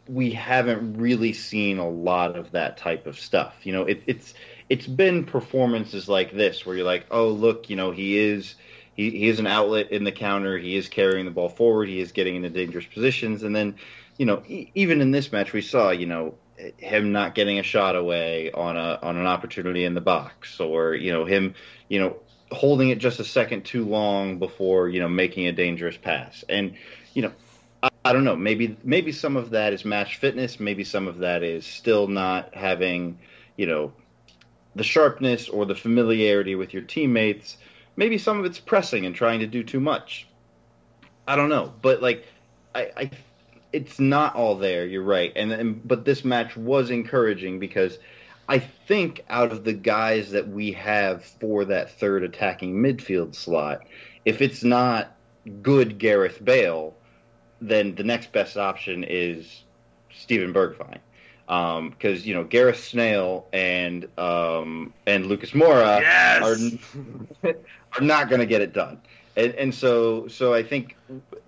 we haven't really seen a lot of that type of stuff. You know, it, it's it's been performances like this where you're like, oh look, you know, he is he, he is an outlet in the counter. He is carrying the ball forward. He is getting into dangerous positions. And then, you know, e- even in this match, we saw, you know, him not getting a shot away on a on an opportunity in the box, or you know, him, you know, holding it just a second too long before you know making a dangerous pass. And you know, I, I don't know. Maybe maybe some of that is match fitness. Maybe some of that is still not having, you know, the sharpness or the familiarity with your teammates maybe some of it's pressing and trying to do too much. I don't know, but like, I, I it's not all there. You're right, and, and but this match was encouraging because I think out of the guys that we have for that third attacking midfield slot, if it's not good Gareth Bale, then the next best option is Steven Bergwijn because um, you know Gareth Snail and um, and Lucas Moura Yes! are [laughs] are not going to get it done, and and so so I think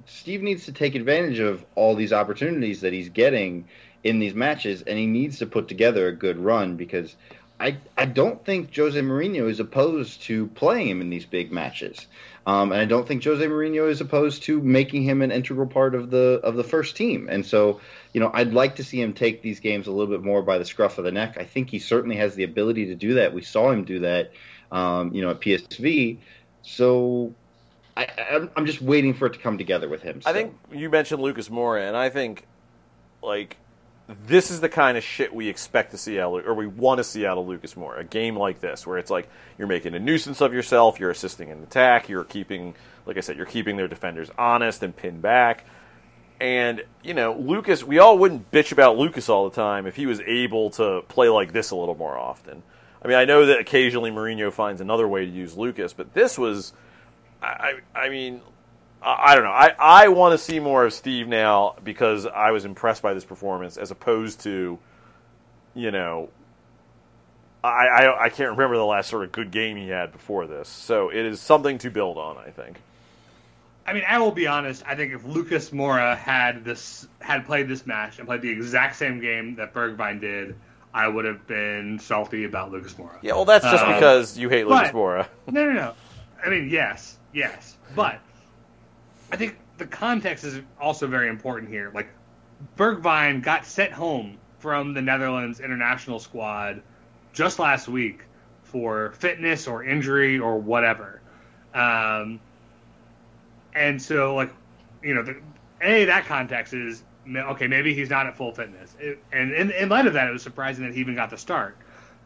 Steve needs to take advantage of all these opportunities that he's getting in these matches, and he needs to put together a good run because I I don't think Jose Mourinho is opposed to playing him in these big matches. Um, and I don't think Jose Mourinho is opposed to making him an integral part of the of the first team. And so, you know, I'd like to see him take these games a little bit more by the scruff of the neck. I think he certainly has the ability to do that. We saw him do that, um, you know, at PSV. So I, I'm, I'm just waiting for it to come together with him. I think you mentioned Lucas Moura, and I think like this is the kind of shit we expect to see out, of- or we want to see out of Lucas Moura. A game like this, where it's like you're making a nuisance of yourself, you're assisting an attack, you're keeping, like I said, you're keeping their defenders honest and pinned back. And you know, Lucas, we all wouldn't bitch about Lucas all the time if he was able to play like this a little more often. I mean, I know that occasionally Mourinho finds another way to use Lucas, but this was, I, I I mean, I I don't know. I, I want to see more of Steve now because I was impressed by this performance as opposed to, you know, I, I, I can't remember the last sort of good game he had before this. So it is something to build on, I think. I mean, I will be honest. I think if Lucas Moura had this had played this match and played the exact same game that Bergwijn did, I would have been salty about Lucas Moura. Yeah, well, that's just Um, because you hate Lucas but- Moura. No, no, no. I mean, yes, yes, but I think the context is also very important here. Like, Bergwijn got sent home from the Netherlands international squad just last week for fitness or injury or whatever. Um, and so, like, you know, the, a that context is okay. Maybe he's not at full fitness, It- and in, in light of that, it was surprising that he even got the start.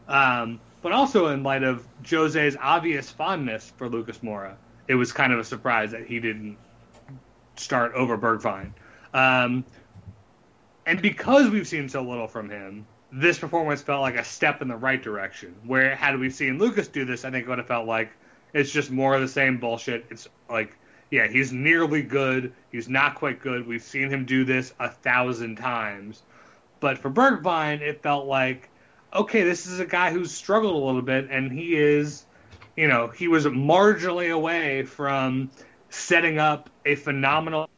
Um, but also in light of Jose's obvious fondness for Lucas Moura, it was kind of a surprise that he didn't start over Bergwijn. Um, and because we've seen so little from him, this performance felt like a step in the right direction. Where had we seen Lucas do this, I think it would have felt like it's just more of the same bullshit. It's like, yeah, he's nearly good. He's not quite good. We've seen him do this a thousand times. But for Bergwijn, it felt like, okay, this is a guy who's struggled a little bit, and he is, you know, he was marginally away from setting up a phenomenal,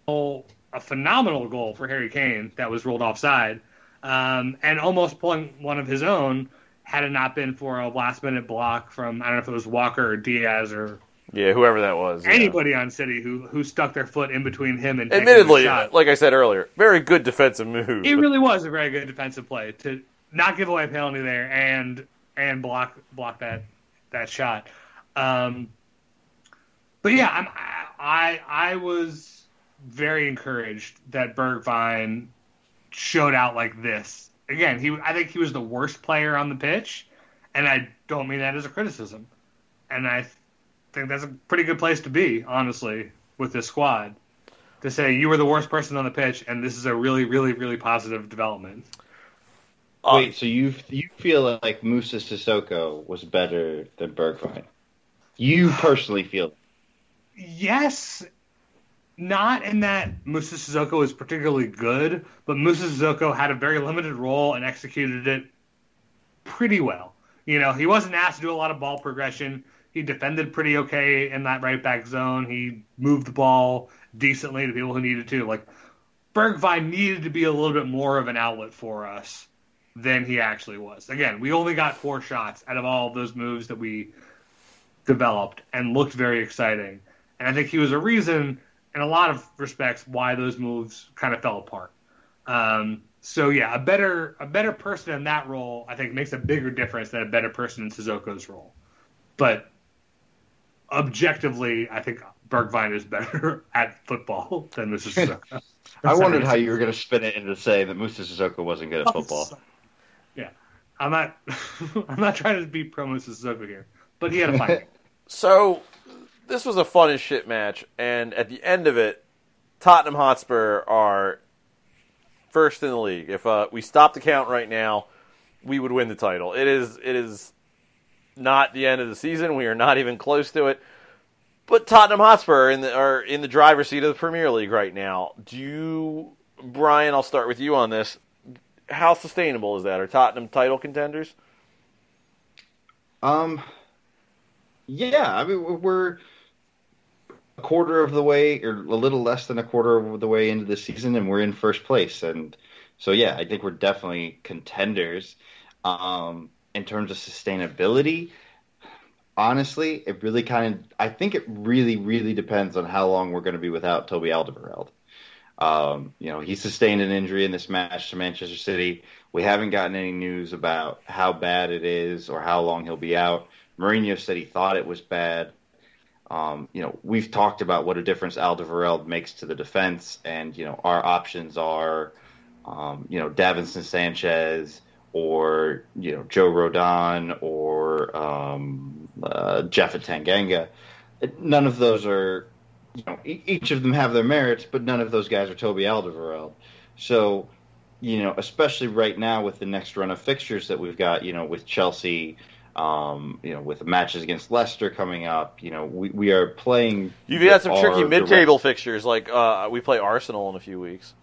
a phenomenal goal for Harry Kane that was ruled offside, um, and almost pulling one of his own had it not been for a last minute block from I don't know if it was Walker or Diaz or Yeah, whoever that was. yeah. anybody on City who who stuck their foot in between him and Admittedly, the shot. like I said earlier, very good defensive move. It really was a very good defensive play to not give away a penalty there and and block block that that shot. Um, but yeah, I'm, I I was very encouraged that Bergwijn showed out like this. Again, he I think he was the worst player on the pitch, and I don't mean that as a criticism. And I think that's a pretty good place to be, honestly, with this squad. To say you were the worst person on the pitch, and this is a really, really, really positive development. Wait, so you you feel like Moussa Sissoko was better than Bergwijn? You personally feel? Yes, not in that Moussa Sissoko was particularly good, but Moussa Sissoko had a very limited role and executed it pretty well. You know, he wasn't asked to do a lot of ball progression. He defended pretty okay in that right back zone. He moved the ball decently to people who needed to. Like Bergwijn needed to be a little bit more of an outlet for us than he actually was. Again, we only got four shots out of all of those moves that we developed and looked very exciting. And I think he was a reason, in a lot of respects, why those moves kind of fell apart. Um, so yeah, a better a better person in that role, I think, makes a bigger difference than a better person in Sissoko's role. But objectively, I think Bergwijn is better [laughs] at football than Mr. [laughs] Sissoko. I wondered how you were going to spin it into saying that Moussa Sissoko wasn't good at football. Yeah, I'm not. [laughs] I'm not trying to be pro Moussa Sissoko here, but he had a fine. So this was a fun as shit match, and at the end of it, Tottenham Hotspur are first in the league. If uh, we stop the count right now, we would win the title. It is it is not the end of the season. We are not even close to it. But Tottenham Hotspur are in the are in the driver's seat of the Premier League right now. Do you, Brian? I'll start with you on this. How sustainable is that? Are Tottenham title contenders? Um, yeah, I mean we're a quarter of the way, or a little less than a quarter of the way into the season, and we're in first place. And so, yeah, I think we're definitely contenders. Um, in terms of sustainability, honestly, it really kind of, I think it really, really depends on how long we're going to be without Toby Alderweireld. Um, you know, he sustained an injury in this match to Manchester City. We haven't gotten any news about how bad it is or how long he'll be out. Mourinho said he thought it was bad. Um, you know, we've talked about what a difference Alderweireld makes to the defense, and you know, our options are, um, you know, Davinson Sanchez or you know Joe Rodon or um, uh, Jeff Tanganga. None of those are, you know, each of them have their merits, but none of those guys are Toby Alderweireld. So, you know, especially right now with the next run of fixtures that we've got, you know, with Chelsea. Um, you know, with the matches against Leicester coming up, you know, we, we are playing. You've had some tricky mid-table direct- fixtures, like uh, we play Arsenal in a few weeks.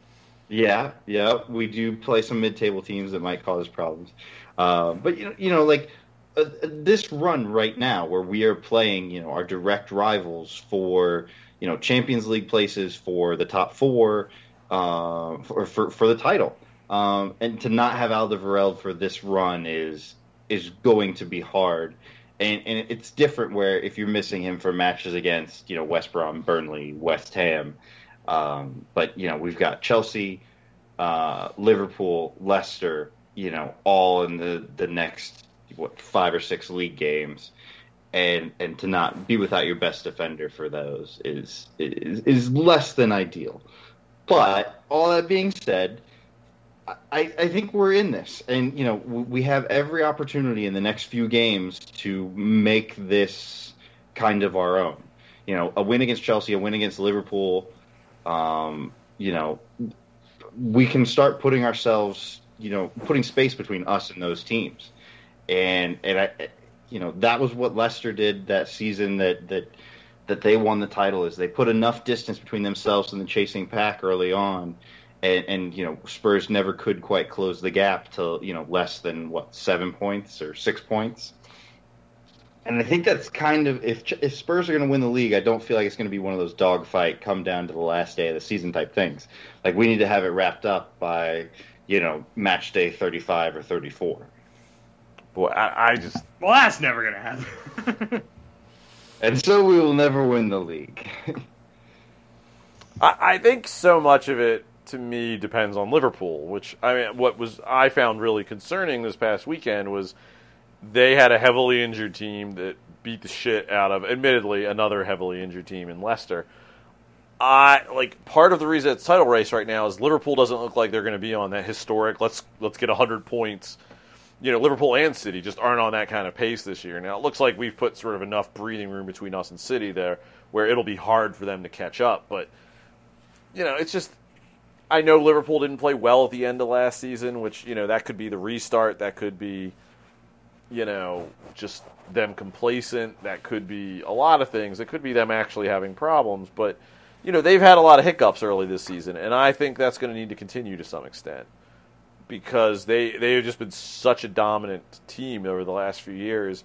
Yeah, yeah, we do play some mid-table teams that might cause problems. Uh, but you know, you know, like uh, this run right now, where we are playing, you know, our direct rivals for you know Champions League places for the top four, uh, for, for for the title, um, and to not have Alderweireld for this run is is going to be hard. And, and it's different where if you're missing him for matches against you know West Brom, Burnley, West Ham, um, but you know we've got Chelsea, uh, Liverpool, Leicester, you know, all in the the next what five or six league games, and and to not be without your best defender for those is is is less than ideal. But all that being said, I, I think we're in this, and you know we have every opportunity in the next few games to make this kind of our own. You know, a win against Chelsea, a win against Liverpool. Um, you know, we can start putting ourselves, you know, putting space between us and those teams, and and I, you know, that was what Leicester did that season that that that they won the title is they put enough distance between themselves and the chasing pack early on and, and you know Spurs never could quite close the gap to you know less than what seven points or six points. And I think that's kind of if if Spurs are going to win the league, I don't feel like it's going to be one of those dogfight come down to the last day of the season type things. Like we need to have it wrapped up by you know match day thirty five or thirty four. Boy, I, I just Well, that's never gonna happen. [laughs] And so we will never win the league. I, I think so much of it to me depends on Liverpool, which I mean, what was I found really concerning this past weekend was they had a heavily injured team that beat the shit out of, admittedly, another heavily injured team in Leicester. I like part of the reason it's title race right now is Liverpool doesn't look like they're going to be on that historic. Let's let's get hundred points. You know, Liverpool and City just aren't on that kind of pace this year. Now it looks like we've put sort of enough breathing room between us and City there, where it'll be hard for them to catch up. But you know, it's just I know Liverpool didn't play well at the end of last season, which you know that could be the restart. That could be, you know, just them complacent. That could be a lot of things. It could be them actually having problems. But you know, they've had a lot of hiccups early this season, and I think that's going to need to continue to some extent because they they have just been such a dominant team over the last few years.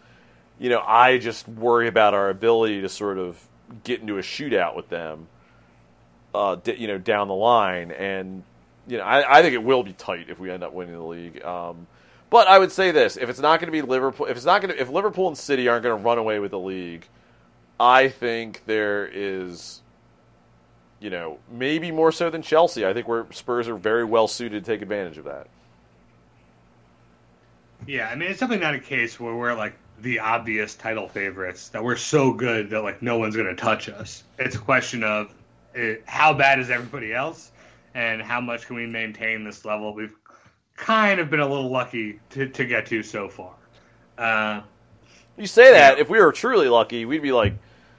You know, I just worry about our ability to sort of get into a shootout with them. Uh, you know, down the line, and you know, I, I think it will be tight if we end up winning the league. Um, but I would say this: if it's not going to be Liverpool, if it's not going to, if Liverpool and City aren't going to run away with the league, I think there is, you know, maybe more so than Chelsea. I think where Spurs are very well suited to take advantage of that. Yeah, I mean it's definitely not a case where we're like the obvious title favorites that we're so good that like no one's going to touch us. It's a question of uh, how bad is everybody else, and how much can we maintain this level we've kind of been a little lucky to, to get to so far. Uh, You say that Yeah. if we were truly lucky, we'd be like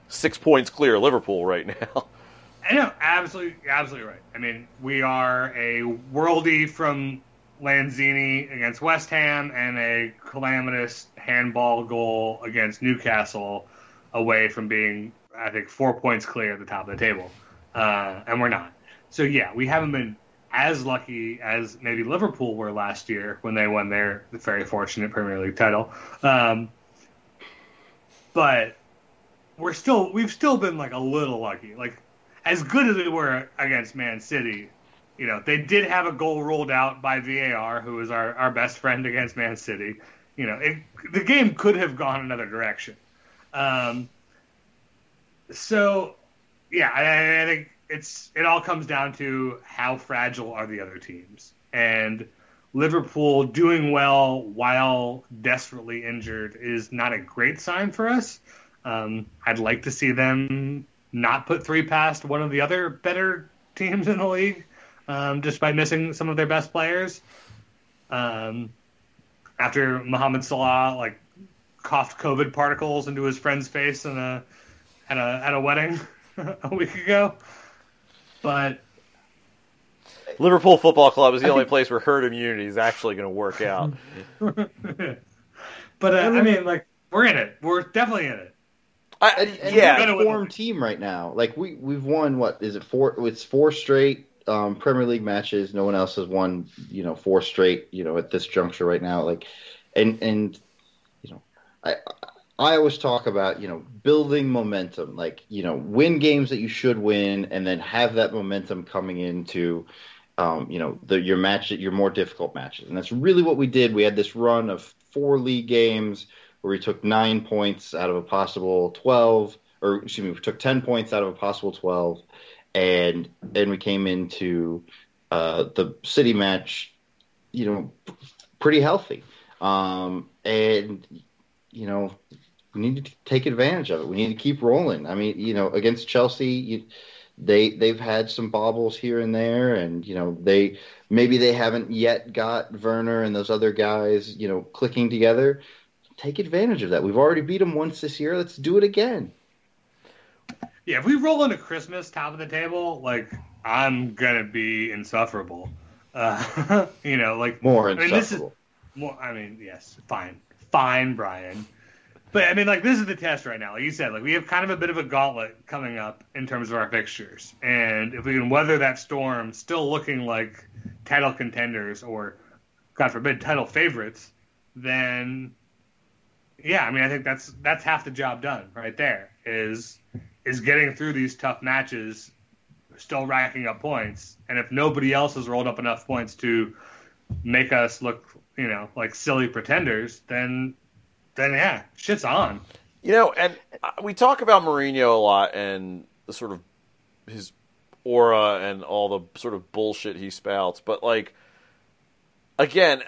six points clear of Liverpool right now. [laughs] I know, absolutely, absolutely right. I mean, we are a worldie from Lanzini against West Ham and a calamitous handball goal against Newcastle away from being, I think, four points clear at the top of the table. Uh, and we're not. So, yeah, we haven't been as lucky as maybe Liverpool were last year when they won their very fortunate Premier League title. Um, but we're still we've still been like a little lucky. Like as good as we were against Man City, you know, they did have a goal ruled out by VAR, who was our, our best friend against Man City. You know, it, the game could have gone another direction. Um, so, yeah, I, I think it's it all comes down to how fragile are the other teams, and Liverpool doing well while desperately injured is not a great sign for us. Um, I'd like to see them not put three past one of the other better teams in the league, um, just by missing some of their best players. Um, after Mohamed Salah like coughed COVID particles into his friend's face in a at a at a wedding [laughs] [laughs] a week ago, but Liverpool Football Club is the only place where herd immunity is actually going to work out. [laughs] but uh, I mean like we're in it. We're definitely in it. I, And, and yeah, we're a with- form team right now. Like we we've won what is it four? It's four straight um, Premier League matches. No one else has won. You know, four straight. You know, at this juncture right now. Like, and and you know, I I always talk about you know building momentum. Like you know, win games that you should win, and then have that momentum coming into. Um, you know the, your match, your more difficult matches, and that's really what we did. We had this run of four league games where we took nine points out of a possible 12, or excuse me, we took 10 points out of a possible 12, and then we came into uh, the city match, you know, pretty healthy. Um, and, you know, we need to take advantage of it. We need to keep rolling. I mean, you know, against Chelsea, you, they they've had some bobbles here and there, and you know they maybe they haven't yet got Werner and those other guys, you know, clicking together take advantage of that. We've already beat them once this year. Let's do it again. Yeah, if we roll into Christmas top of the table, like I'm gonna be insufferable. Uh, [laughs] you know, like More I mean, this is insufferable. more. I mean, yes, fine, fine, Brian. But I mean, like this is the test right now. Like you said, like we have kind of a bit of a gauntlet coming up in terms of our fixtures, and if we can weather that storm, still looking like title contenders or, God forbid, title favorites, then yeah, I mean, I think that's that's half the job done right there. Is is getting through these tough matches, still racking up points, and if nobody else has rolled up enough points to make us look, you know, like silly pretenders, then then yeah, shit's on. You know, and uh, we talk about Mourinho a lot and the sort of his aura and all the sort of bullshit he spouts, but like again,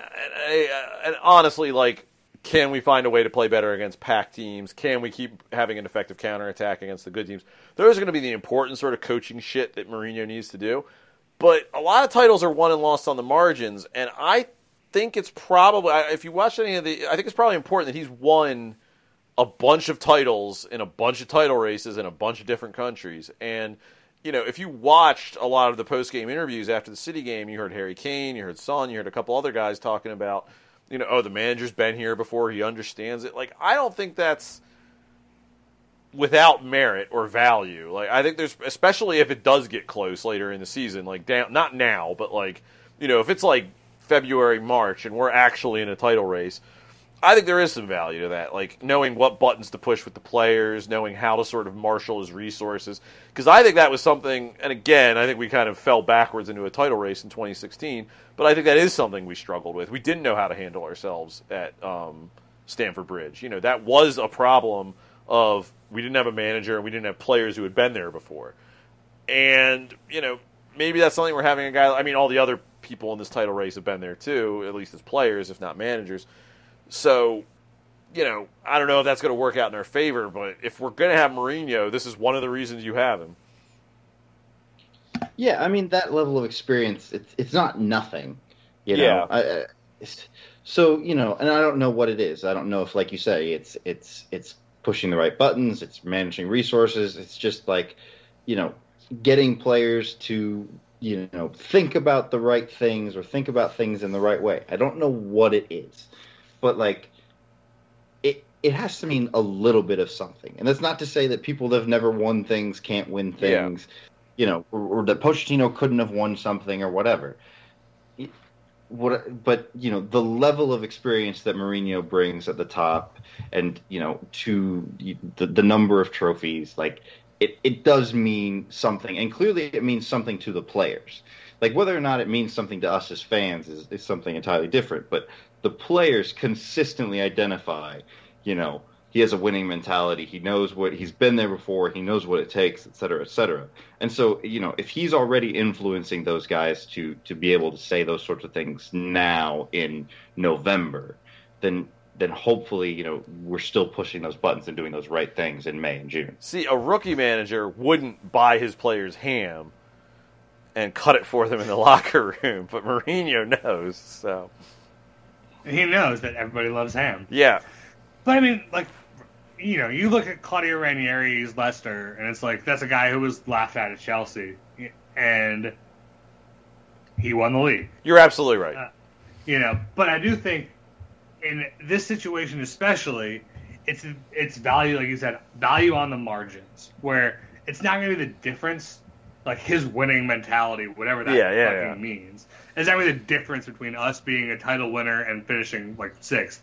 and, and honestly, like, can we find a way to play better against pack teams? Can we keep having an effective counterattack against the good teams? Those are going to be the important sort of coaching shit that Mourinho needs to do. But a lot of titles are won and lost on the margins, and I think it's probably if you watch any of the, I think it's probably important that he's won a bunch of titles in a bunch of title races in a bunch of different countries. And you know, if you watched a lot of the post game interviews after the City game, you heard Harry Kane, you heard Son, you heard a couple other guys talking about, you know, oh, the manager's been here before, he understands it. Like, I don't think that's without merit or value. Like I think there's especially if it does get close later in the season, like down not now, but like you know, if it's like February, March and we're actually in a title race, I think there is some value to that. Like knowing what buttons to push with the players, knowing how to sort of marshal his resources. Because I think that was something, and again, I think we kind of fell backwards into a title race in 2016. But I think that is something we struggled with. We didn't know how to handle ourselves at um, Stamford Bridge. You know, that was a problem of we didn't have a manager and we didn't have players who had been there before. And you know, maybe that's something we're having a guy. I mean, all the other people in this title race have been there too, at least as players, if not managers. So, you know, I don't know if that's going to work out in our favor, but if we're going to have Mourinho, this is one of the reasons you have him. Yeah, I mean that level of experience, it's it's not nothing, you know. Yeah. I, so you know, and I don't know what it is. I don't know if, like you say, it's it's it's pushing the right buttons, it's managing resources. It's just like, you know, getting players to you know think about the right things or think about things in the right way. I don't know what it is, but like it it has to mean a little bit of something. And that's not to say that people that have never won things can't win Yeah. things, you know, or, or that Pochettino couldn't have won something or whatever. It- What, but you know, the level of experience that Mourinho brings at the top, and you know, to the, the number of trophies, like it, it does mean something, and clearly it means something to the players. Like whether or not it means something to us as fans is, is something entirely different. But the players consistently identify, you know, he has a winning mentality. He knows what he's been there before. He knows what it takes, et cetera, et cetera. And so, you know, if he's already influencing those guys to to be able to say those sorts of things now in November, then then hopefully, you know, we're still pushing those buttons and doing those right things in May and June. See, a rookie manager wouldn't buy his players ham and cut it for them in the [laughs] locker room, but Mourinho knows. So, He knows that everybody loves ham. yeah. But I mean, like, you know, you look at Claudio Ranieri's Leicester, and it's like that's a guy who was laughed at at Chelsea, and he won the league. You're absolutely right. Uh, You know, but I do think in this situation especially, it's it's value, like you said, value on the margins, where it's not going to be the difference, like his winning mentality, whatever that Yeah, yeah, fucking yeah. means. is to be the difference between us being a title winner and finishing like sixth.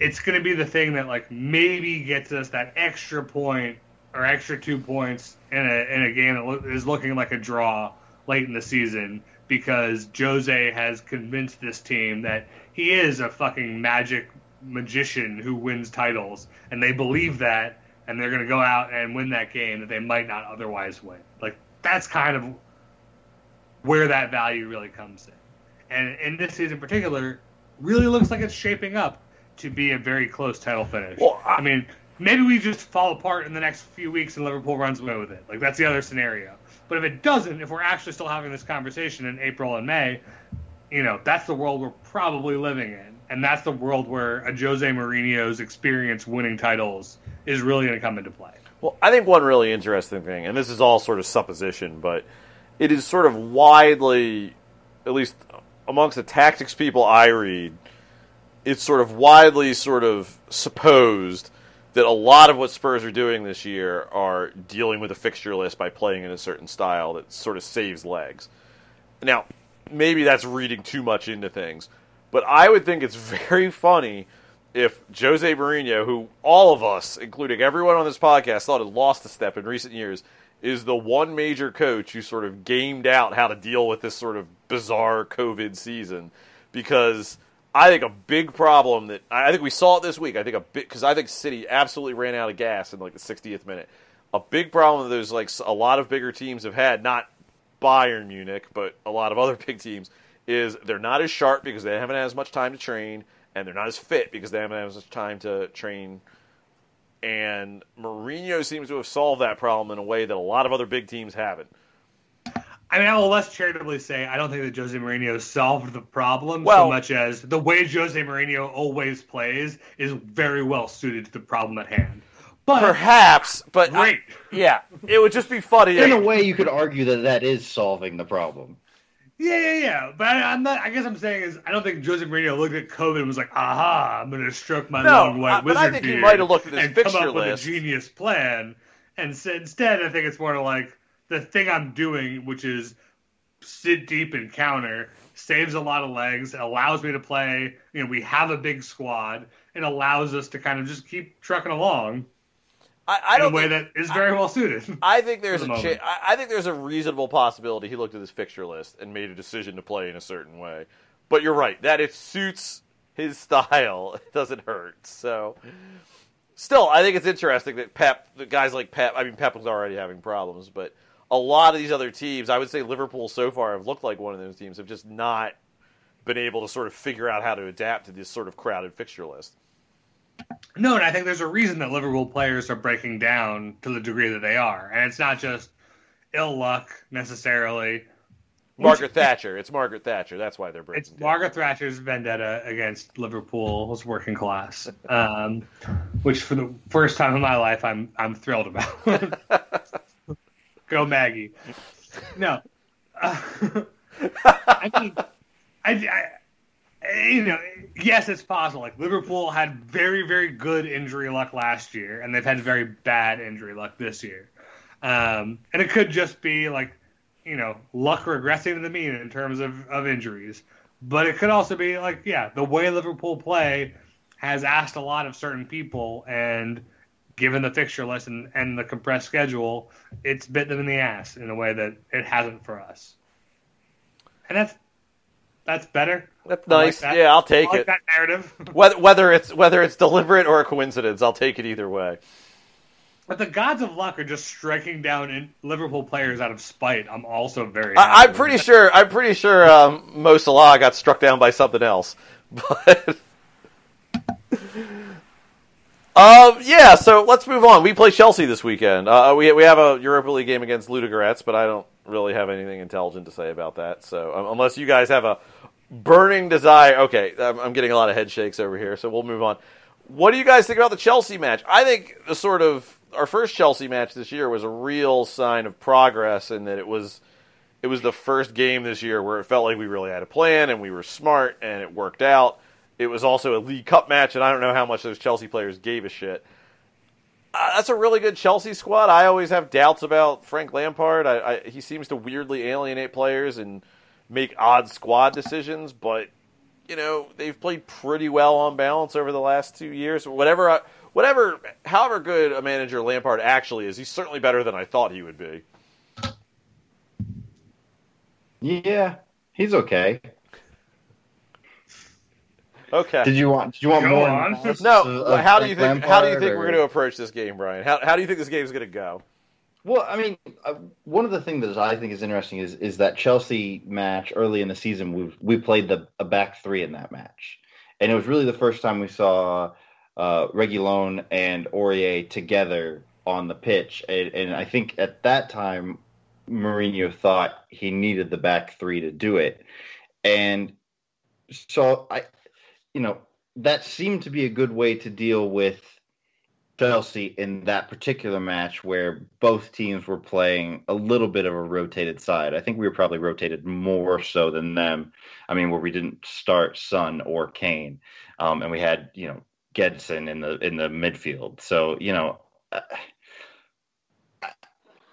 It's going to be the thing that like maybe gets us that extra point or extra two points in a in a game that is looking like a draw late in the season because Jose has convinced this team that he is a fucking magic magician who wins titles, and they believe that, and they're going to go out and win that game that they might not otherwise win. Like that's kind of where that value really comes in. And in this season in particular, really looks like it's shaping up to be a very close title finish. Well, I- I mean, maybe we just fall apart in the next few weeks and Liverpool runs away with it. Like that's the other scenario. But if it doesn't, if we're actually still having this conversation in April and May, you know, that's the world we're probably living in. And that's the world where a Jose Mourinho's experience winning titles is really going to come into play. Well, I think one really interesting thing, and this is all sort of supposition, but it is sort of widely, at least amongst the tactics people I read, it's sort of widely sort of supposed that a lot of what Spurs are doing this year are dealing with a fixture list by playing in a certain style that sort of saves legs. Now, maybe that's reading too much into things, but I would think it's [laughs] very funny if Jose Mourinho, who all of us, including everyone on this podcast, thought had lost a step in recent years, is the one major coach who sort of gamed out how to deal with this sort of bizarre COVID season. Because I think a big problem that I think we saw it this week. I think a bit because I think City absolutely ran out of gas in like the 60th minute. A big problem that there's like a lot of bigger teams have had, not Bayern Munich, but a lot of other [laughs] big teams, is they're not as sharp because they haven't had as much time to train, and they're not as fit because they haven't had as much time to train. And Mourinho seems to have solved that problem in a way that a lot of other big teams haven't. I mean, I will less charitably say I don't think that Jose Mourinho solved the problem Well- so much as the way Jose Mourinho always plays is very well suited to the problem at hand. But Perhaps, but I- yeah, it would just be funny. In a way, you could argue that that is solving the problem. Yeah, yeah, yeah. But I, I'm not. I guess I'm saying is I don't think Jose Mourinho looked at COVID and was like, "Aha, I'm going to stroke my No, long white I- but I wizard think he might have looked at his and come fixture up with a genius plan." And so instead, I think it's more like the thing I'm doing, which is sit deep and counter, saves a lot of legs, allows me to play. You know, we have a big squad. It allows us to kind of just keep trucking along I, I in a don't way think, that is very well suited. [laughs] I think there's a cha- I, I think there's a reasonable possibility he looked at his fixture list and made a decision to play in a certain way. But you're right that it suits his [laughs] style. It doesn't hurt. So still, I think it's interesting that Pep, the guys like Pep. I mean, Pep was already having problems, but a lot of these other teams, I would say Liverpool so far have looked like one of those teams, have just not been able to sort of figure out how to adapt to this sort of crowded fixture list. No, and I think there's a reason that Liverpool players are breaking down to the degree that they are, and it's not just ill luck necessarily. Margaret Thatcher. It's Margaret Thatcher. That's why they're breaking. It's down. Margaret Thatcher's vendetta against Liverpool's working class, um, which for the first time in my life I'm I'm thrilled about. [laughs] Go Maggie! No, uh, [laughs] I mean, I, I, you know, yes, it's possible. Like Liverpool had very very good injury luck last year, and they've had very bad injury luck this year, um, and it could just be like you know, luck regressing to the mean in terms of, of injuries. But it could also be like, yeah, the way Liverpool play has asked a lot of certain people, and given the fixture list and, and the compressed schedule, it's bit them in the ass in a way that it hasn't for us. And that's that's better. That's I like nice. that. yeah, I'll take I like it. that narrative. [laughs] Whether whether it's whether it's deliberate or a coincidence, I'll take it either way. but the gods of luck are just striking down in Liverpool players out of spite. I'm also very. I, I'm pretty that. sure. I'm pretty sure um, Mo Salah got struck down by something else. [laughs] But um, yeah. So let's move on. We play Chelsea this weekend. Uh, we we have a Europa League game against Ludogorets, but I don't really have anything intelligent to say about that. So um, unless you guys have a burning desire, okay, I'm, I'm getting a lot of head shakes over here. So we'll move on. What do you guys think about the Chelsea match? I think the sort of our first Chelsea match this year was a real sign of progress in that it was it was the first game this year where it felt like we really had a plan and we were smart and it worked out. It was also a League Cup match, and I don't know how much those Chelsea players gave a shit. Uh, that's a really good Chelsea squad. I always have doubts about Frank Lampard. I, I, he seems to weirdly alienate players and make odd squad decisions, but you know they've played pretty well on balance over the last two years. Whatever, I, whatever, however good a manager Lampard actually is, he's certainly better than I thought he would be. Yeah, he's okay. Okay. Did you want? Did you want Go more? on. No, of- of how do you Frank think? How do you think or- we're going to approach this game, Brian? How how do you think this game is going to go? Well, I mean, uh, one of the things that I think is interesting is is that Chelsea match early in the season. We we played the a back three in that match, and it was really the first time we saw uh, Reguilón and Aurier together on the pitch. And, and I think at that time, Mourinho thought he needed the back three to do it, and so I, you know, that seemed to be a good way to deal with Chelsea in that particular match where both teams were playing a little bit of a rotated side. I think we were probably rotated more so than them. I mean, where we didn't start Son or Kane, um, and we had you know Gedson in the in the midfield. So you know.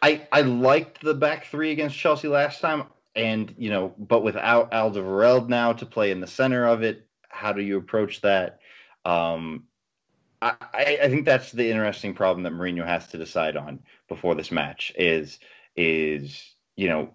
I I liked the back three against Chelsea last time, and you know, but without Alderweireld now to play in the center of it, how do you approach that? Um, I, I think that's the interesting problem that Mourinho has to decide on before this match is is you know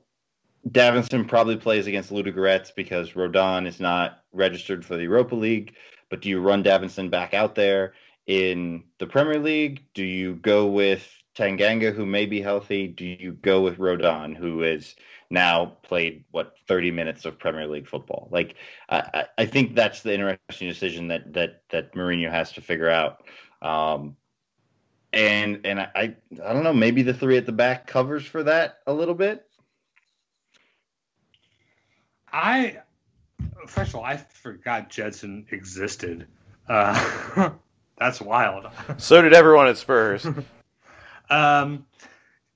Davinson probably plays against Ludogorets because Rodon is not registered for the Europa League. But do you run Davinson back out there in the Premier League? Do you go with Tanganga, who may be healthy? Do you go with Rodon, who has now played what 30 minutes of Premier League football? Like, I, I- I think that's the interesting decision that that that Mourinho has to figure out. Um, and and I I I don't know, maybe the three at the back covers for that a little bit. I first of all, I forgot Gedson existed. Uh, [laughs] that's wild. So did everyone at Spurs. [laughs] Um,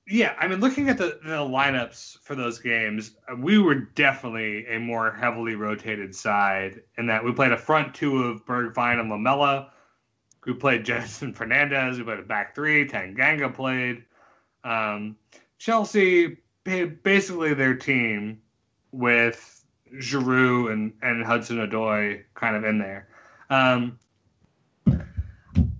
Yeah, I mean, looking at the, the lineups for those games, we were definitely a more heavily rotated side in that we played a front two of Bergwijn and Lamela. We played [laughs] Gedson Fernandes. We played a back three. Tanganga played. Um, Chelsea, basically their team with Giroud and, and Hudson Odoi kind of in there. Um,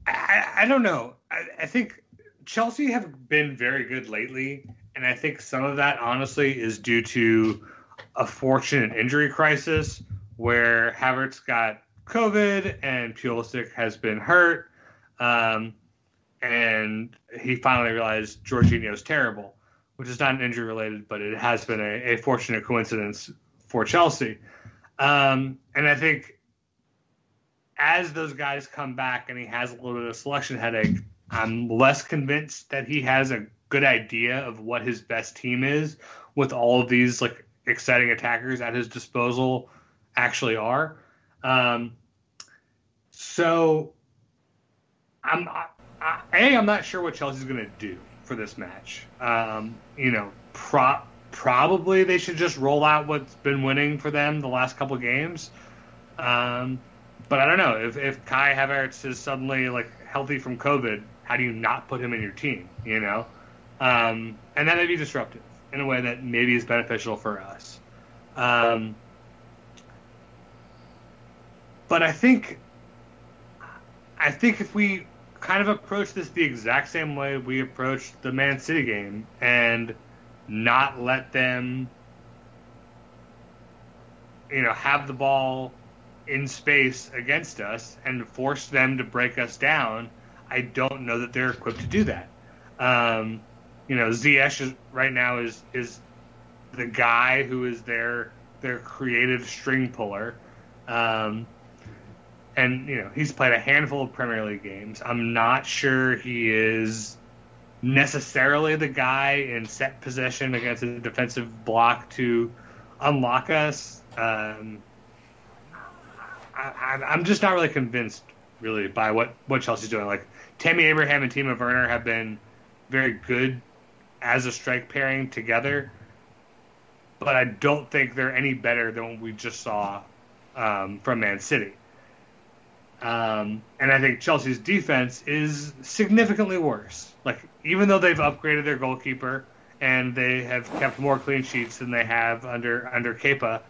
I, I don't know. I, I think Chelsea have been very good lately, and I think some of that honestly is due to a fortunate injury crisis where Havertz got COVID and Pulisic has been hurt, um, and he finally realized Jorginho's terrible, which is not an injury related, but it has been a, a fortunate coincidence for Chelsea. Um, and I think as those guys come back and he has a little bit of selection headache, I'm less convinced that he has a good idea of what his best team is with all of these like exciting attackers at his disposal actually are. Um, so I'm I, I, a I'm not sure what Chelsea's going to do for this match. Um, you know, pro- probably they should just roll out what's been winning for them the last couple games. Um, but I don't know if if Kai Havertz is suddenly like healthy from COVID how do you not put him in your team? You know, um, and that may be disruptive in a way that maybe is beneficial for us. Um, but I think, I think if we kind of approach this the exact same way we approached the Man City game and not let them, you know, have the ball in space against us and force them to break us down I don't know that they're equipped to do that. Um, you know, Ziyech is, right now is is the guy who is their their creative string puller. Um, and you know he's played a handful of Premier League games. I'm not sure he is necessarily the guy in set possession against a defensive block to unlock us. Um, I, am just not really convinced, really, by what what Chelsea's doing. Like Tammy Abraham and Timo Werner have been very good as a strike pairing together, but I don't think they're any better than what we just saw um, from Man City. Um, and I think Chelsea's defense is significantly worse. Like even though they've upgraded their goalkeeper and they have kept more clean sheets than they have under under Kepa,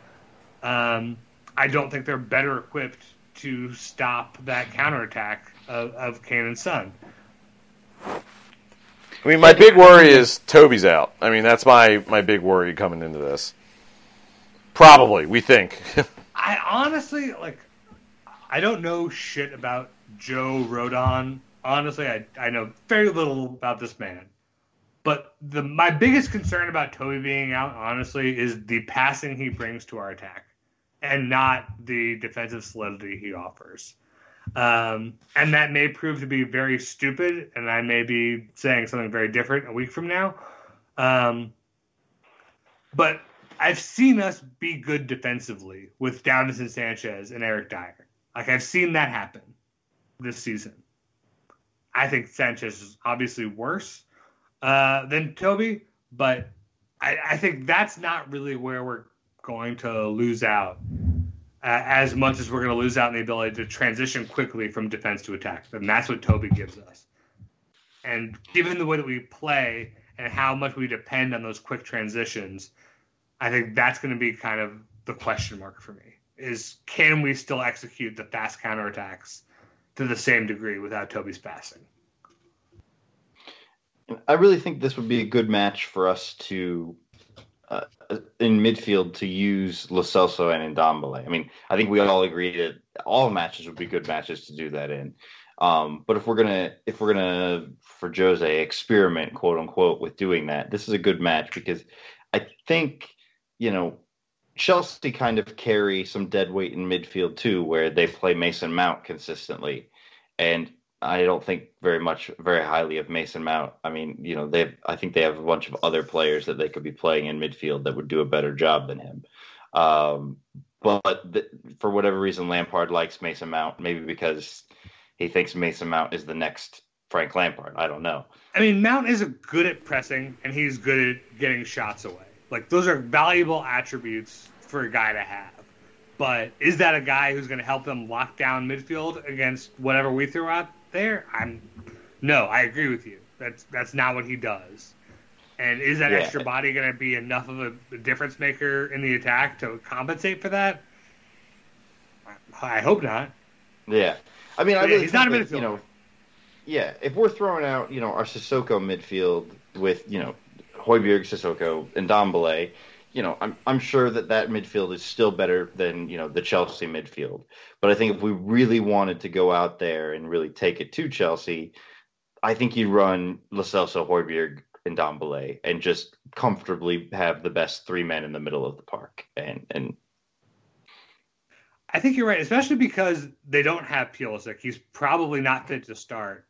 um, I don't think they're better equipped to stop that counterattack of, of Kane and Son. I mean, my big worry is Toby's out. I mean, that's my, my big worry coming into this. Probably, we think. [laughs] I honestly like. I don't know shit about Joe Rodon. Honestly, I I know very little about this man. But the my biggest concern about Toby being out, honestly, is the passing he brings to our attack, and not the defensive solidity he offers. Um, and that may prove to be very stupid, and I may be saying something very different a week from now. Um, but I've seen us be good defensively with Davinson Sanchez and Eric Dier. Like I've seen that happen this season. I think Sanchez is obviously worse uh, than Toby, but I, I think that's not really where we're going to lose out as much as we're going to lose out in the ability to transition quickly from defense to attack. And that's what Toby gives us. And given the way that we play and how much we depend on those quick transitions, I think that's going to be kind of the question mark for me. Is can we still execute the fast counterattacks to the same degree without Toby's passing? I really think this would be a good match for us to uh, in midfield to use Lo Celso and Ndombele. I mean, I think we all agree that all matches would be good matches to do that in. Um, but if we're gonna if we're gonna for Jose experiment quote unquote with doing that, this is a good match because I think you know Chelsea kind of carry some dead weight in midfield too, where they play Mason Mount consistently, and I don't think very much, very highly of Mason Mount. I mean, you know, they I think they have a bunch of other players that they could be playing in midfield that would do a better job than him. Um, but the, for whatever reason, Lampard likes Mason Mount, maybe because he thinks Mason Mount is the next Frank Lampard. I don't know. I mean, Mount is good at pressing, and he's good at getting shots away. Like those are valuable attributes for a guy to have. But is that a guy who's going to help them lock down midfield against whatever we throw out there? I'm no, I agree with you. That's that's not what he does. And is that Yeah. extra body going to be enough of a, a difference maker in the attack to compensate for that? I hope not. Yeah, I mean, I yeah, really he's not a think that, You know, yeah, if we're throwing out, you know, our Sissoko midfield with, you know, Højbjerg, Sissoko, and Ndombele, you know, I'm I'm sure that that midfield is still better than you know the Chelsea midfield. But I think if we really wanted to go out there and really take it to Chelsea, I think you'd run Celso, Højbjerg, and Ndombele, and just comfortably have the best three men in the middle of the park, and and I think you're right, especially because they don't have Pulisic. He's probably not fit to start.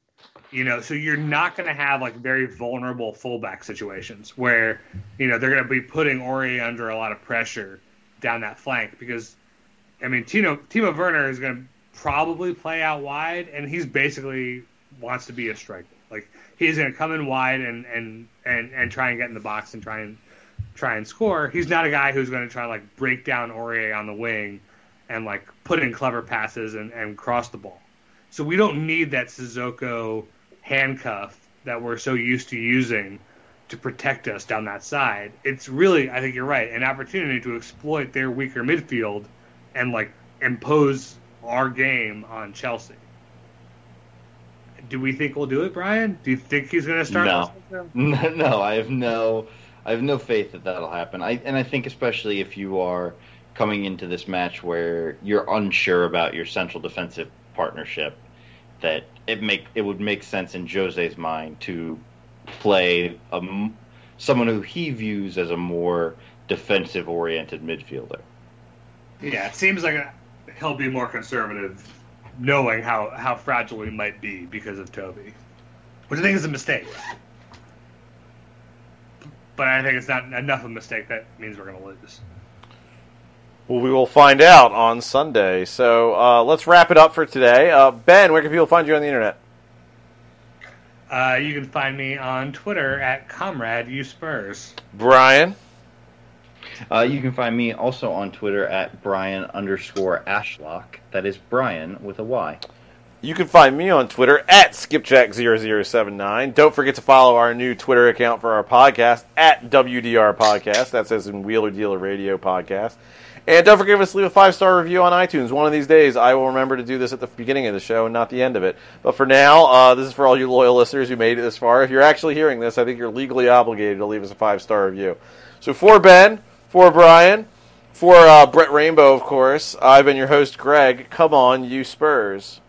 You know, so you're not going to have like very vulnerable fullback situations where, you know, they're going to be putting Aurier under a lot of pressure down that flank because, I mean, Tino Timo Werner is going to probably play out wide, and he's basically wants to be a striker. Like he's going to come in wide and and and and try and get in the box and try and try and score. He's not a guy who's going to try to like break down Aurier on the wing and like put in clever passes and, and cross the ball. So we don't need that Sissoko handcuff that we're so used to using to protect us down that side. It's really, I think you're right, an opportunity to exploit their weaker midfield and like impose our game on Chelsea. Do we think we'll do it, Brian? Do you think he's going to start? No. No, [laughs] no, I have no, I have no faith that that'll happen. I and I think especially if you are coming into this match where you're unsure about your central defensive partnership, that it make it would make sense in Jose's mind to play a someone who he views as a more defensive oriented midfielder. Yeah, it seems like he'll be more conservative, knowing how, how fragile he might be because of Toby, which I think is a mistake. But I think it's not enough of a mistake that means we're going to lose. Well, we will find out on Sunday. So uh, let's wrap it up for today. Uh, ben, where can people find you on the internet? Uh, you can find me on Twitter at Comrade U Spurs. Brian. Uh, you can find me also on Twitter at Brian underscore Ashlock. That is Brian with a Y. You can find me on Twitter at skipjack0079. Don't forget to follow our new Twitter account for our podcast at WDR Podcast. That says in Wheeler Dealer Radio Podcast. And don't forget to leave a five star review on iTunes. One of these days, I will remember to do this at the beginning of the show and not the end of it. But for now, uh, this is for all you loyal listeners who made it this far. If you're actually hearing this, I think you're legally obligated to leave us a five star review. So for Ben, for Brian, for uh, Brett Rainbow, of course, I've been your host, Greg. Come on, you Spurs.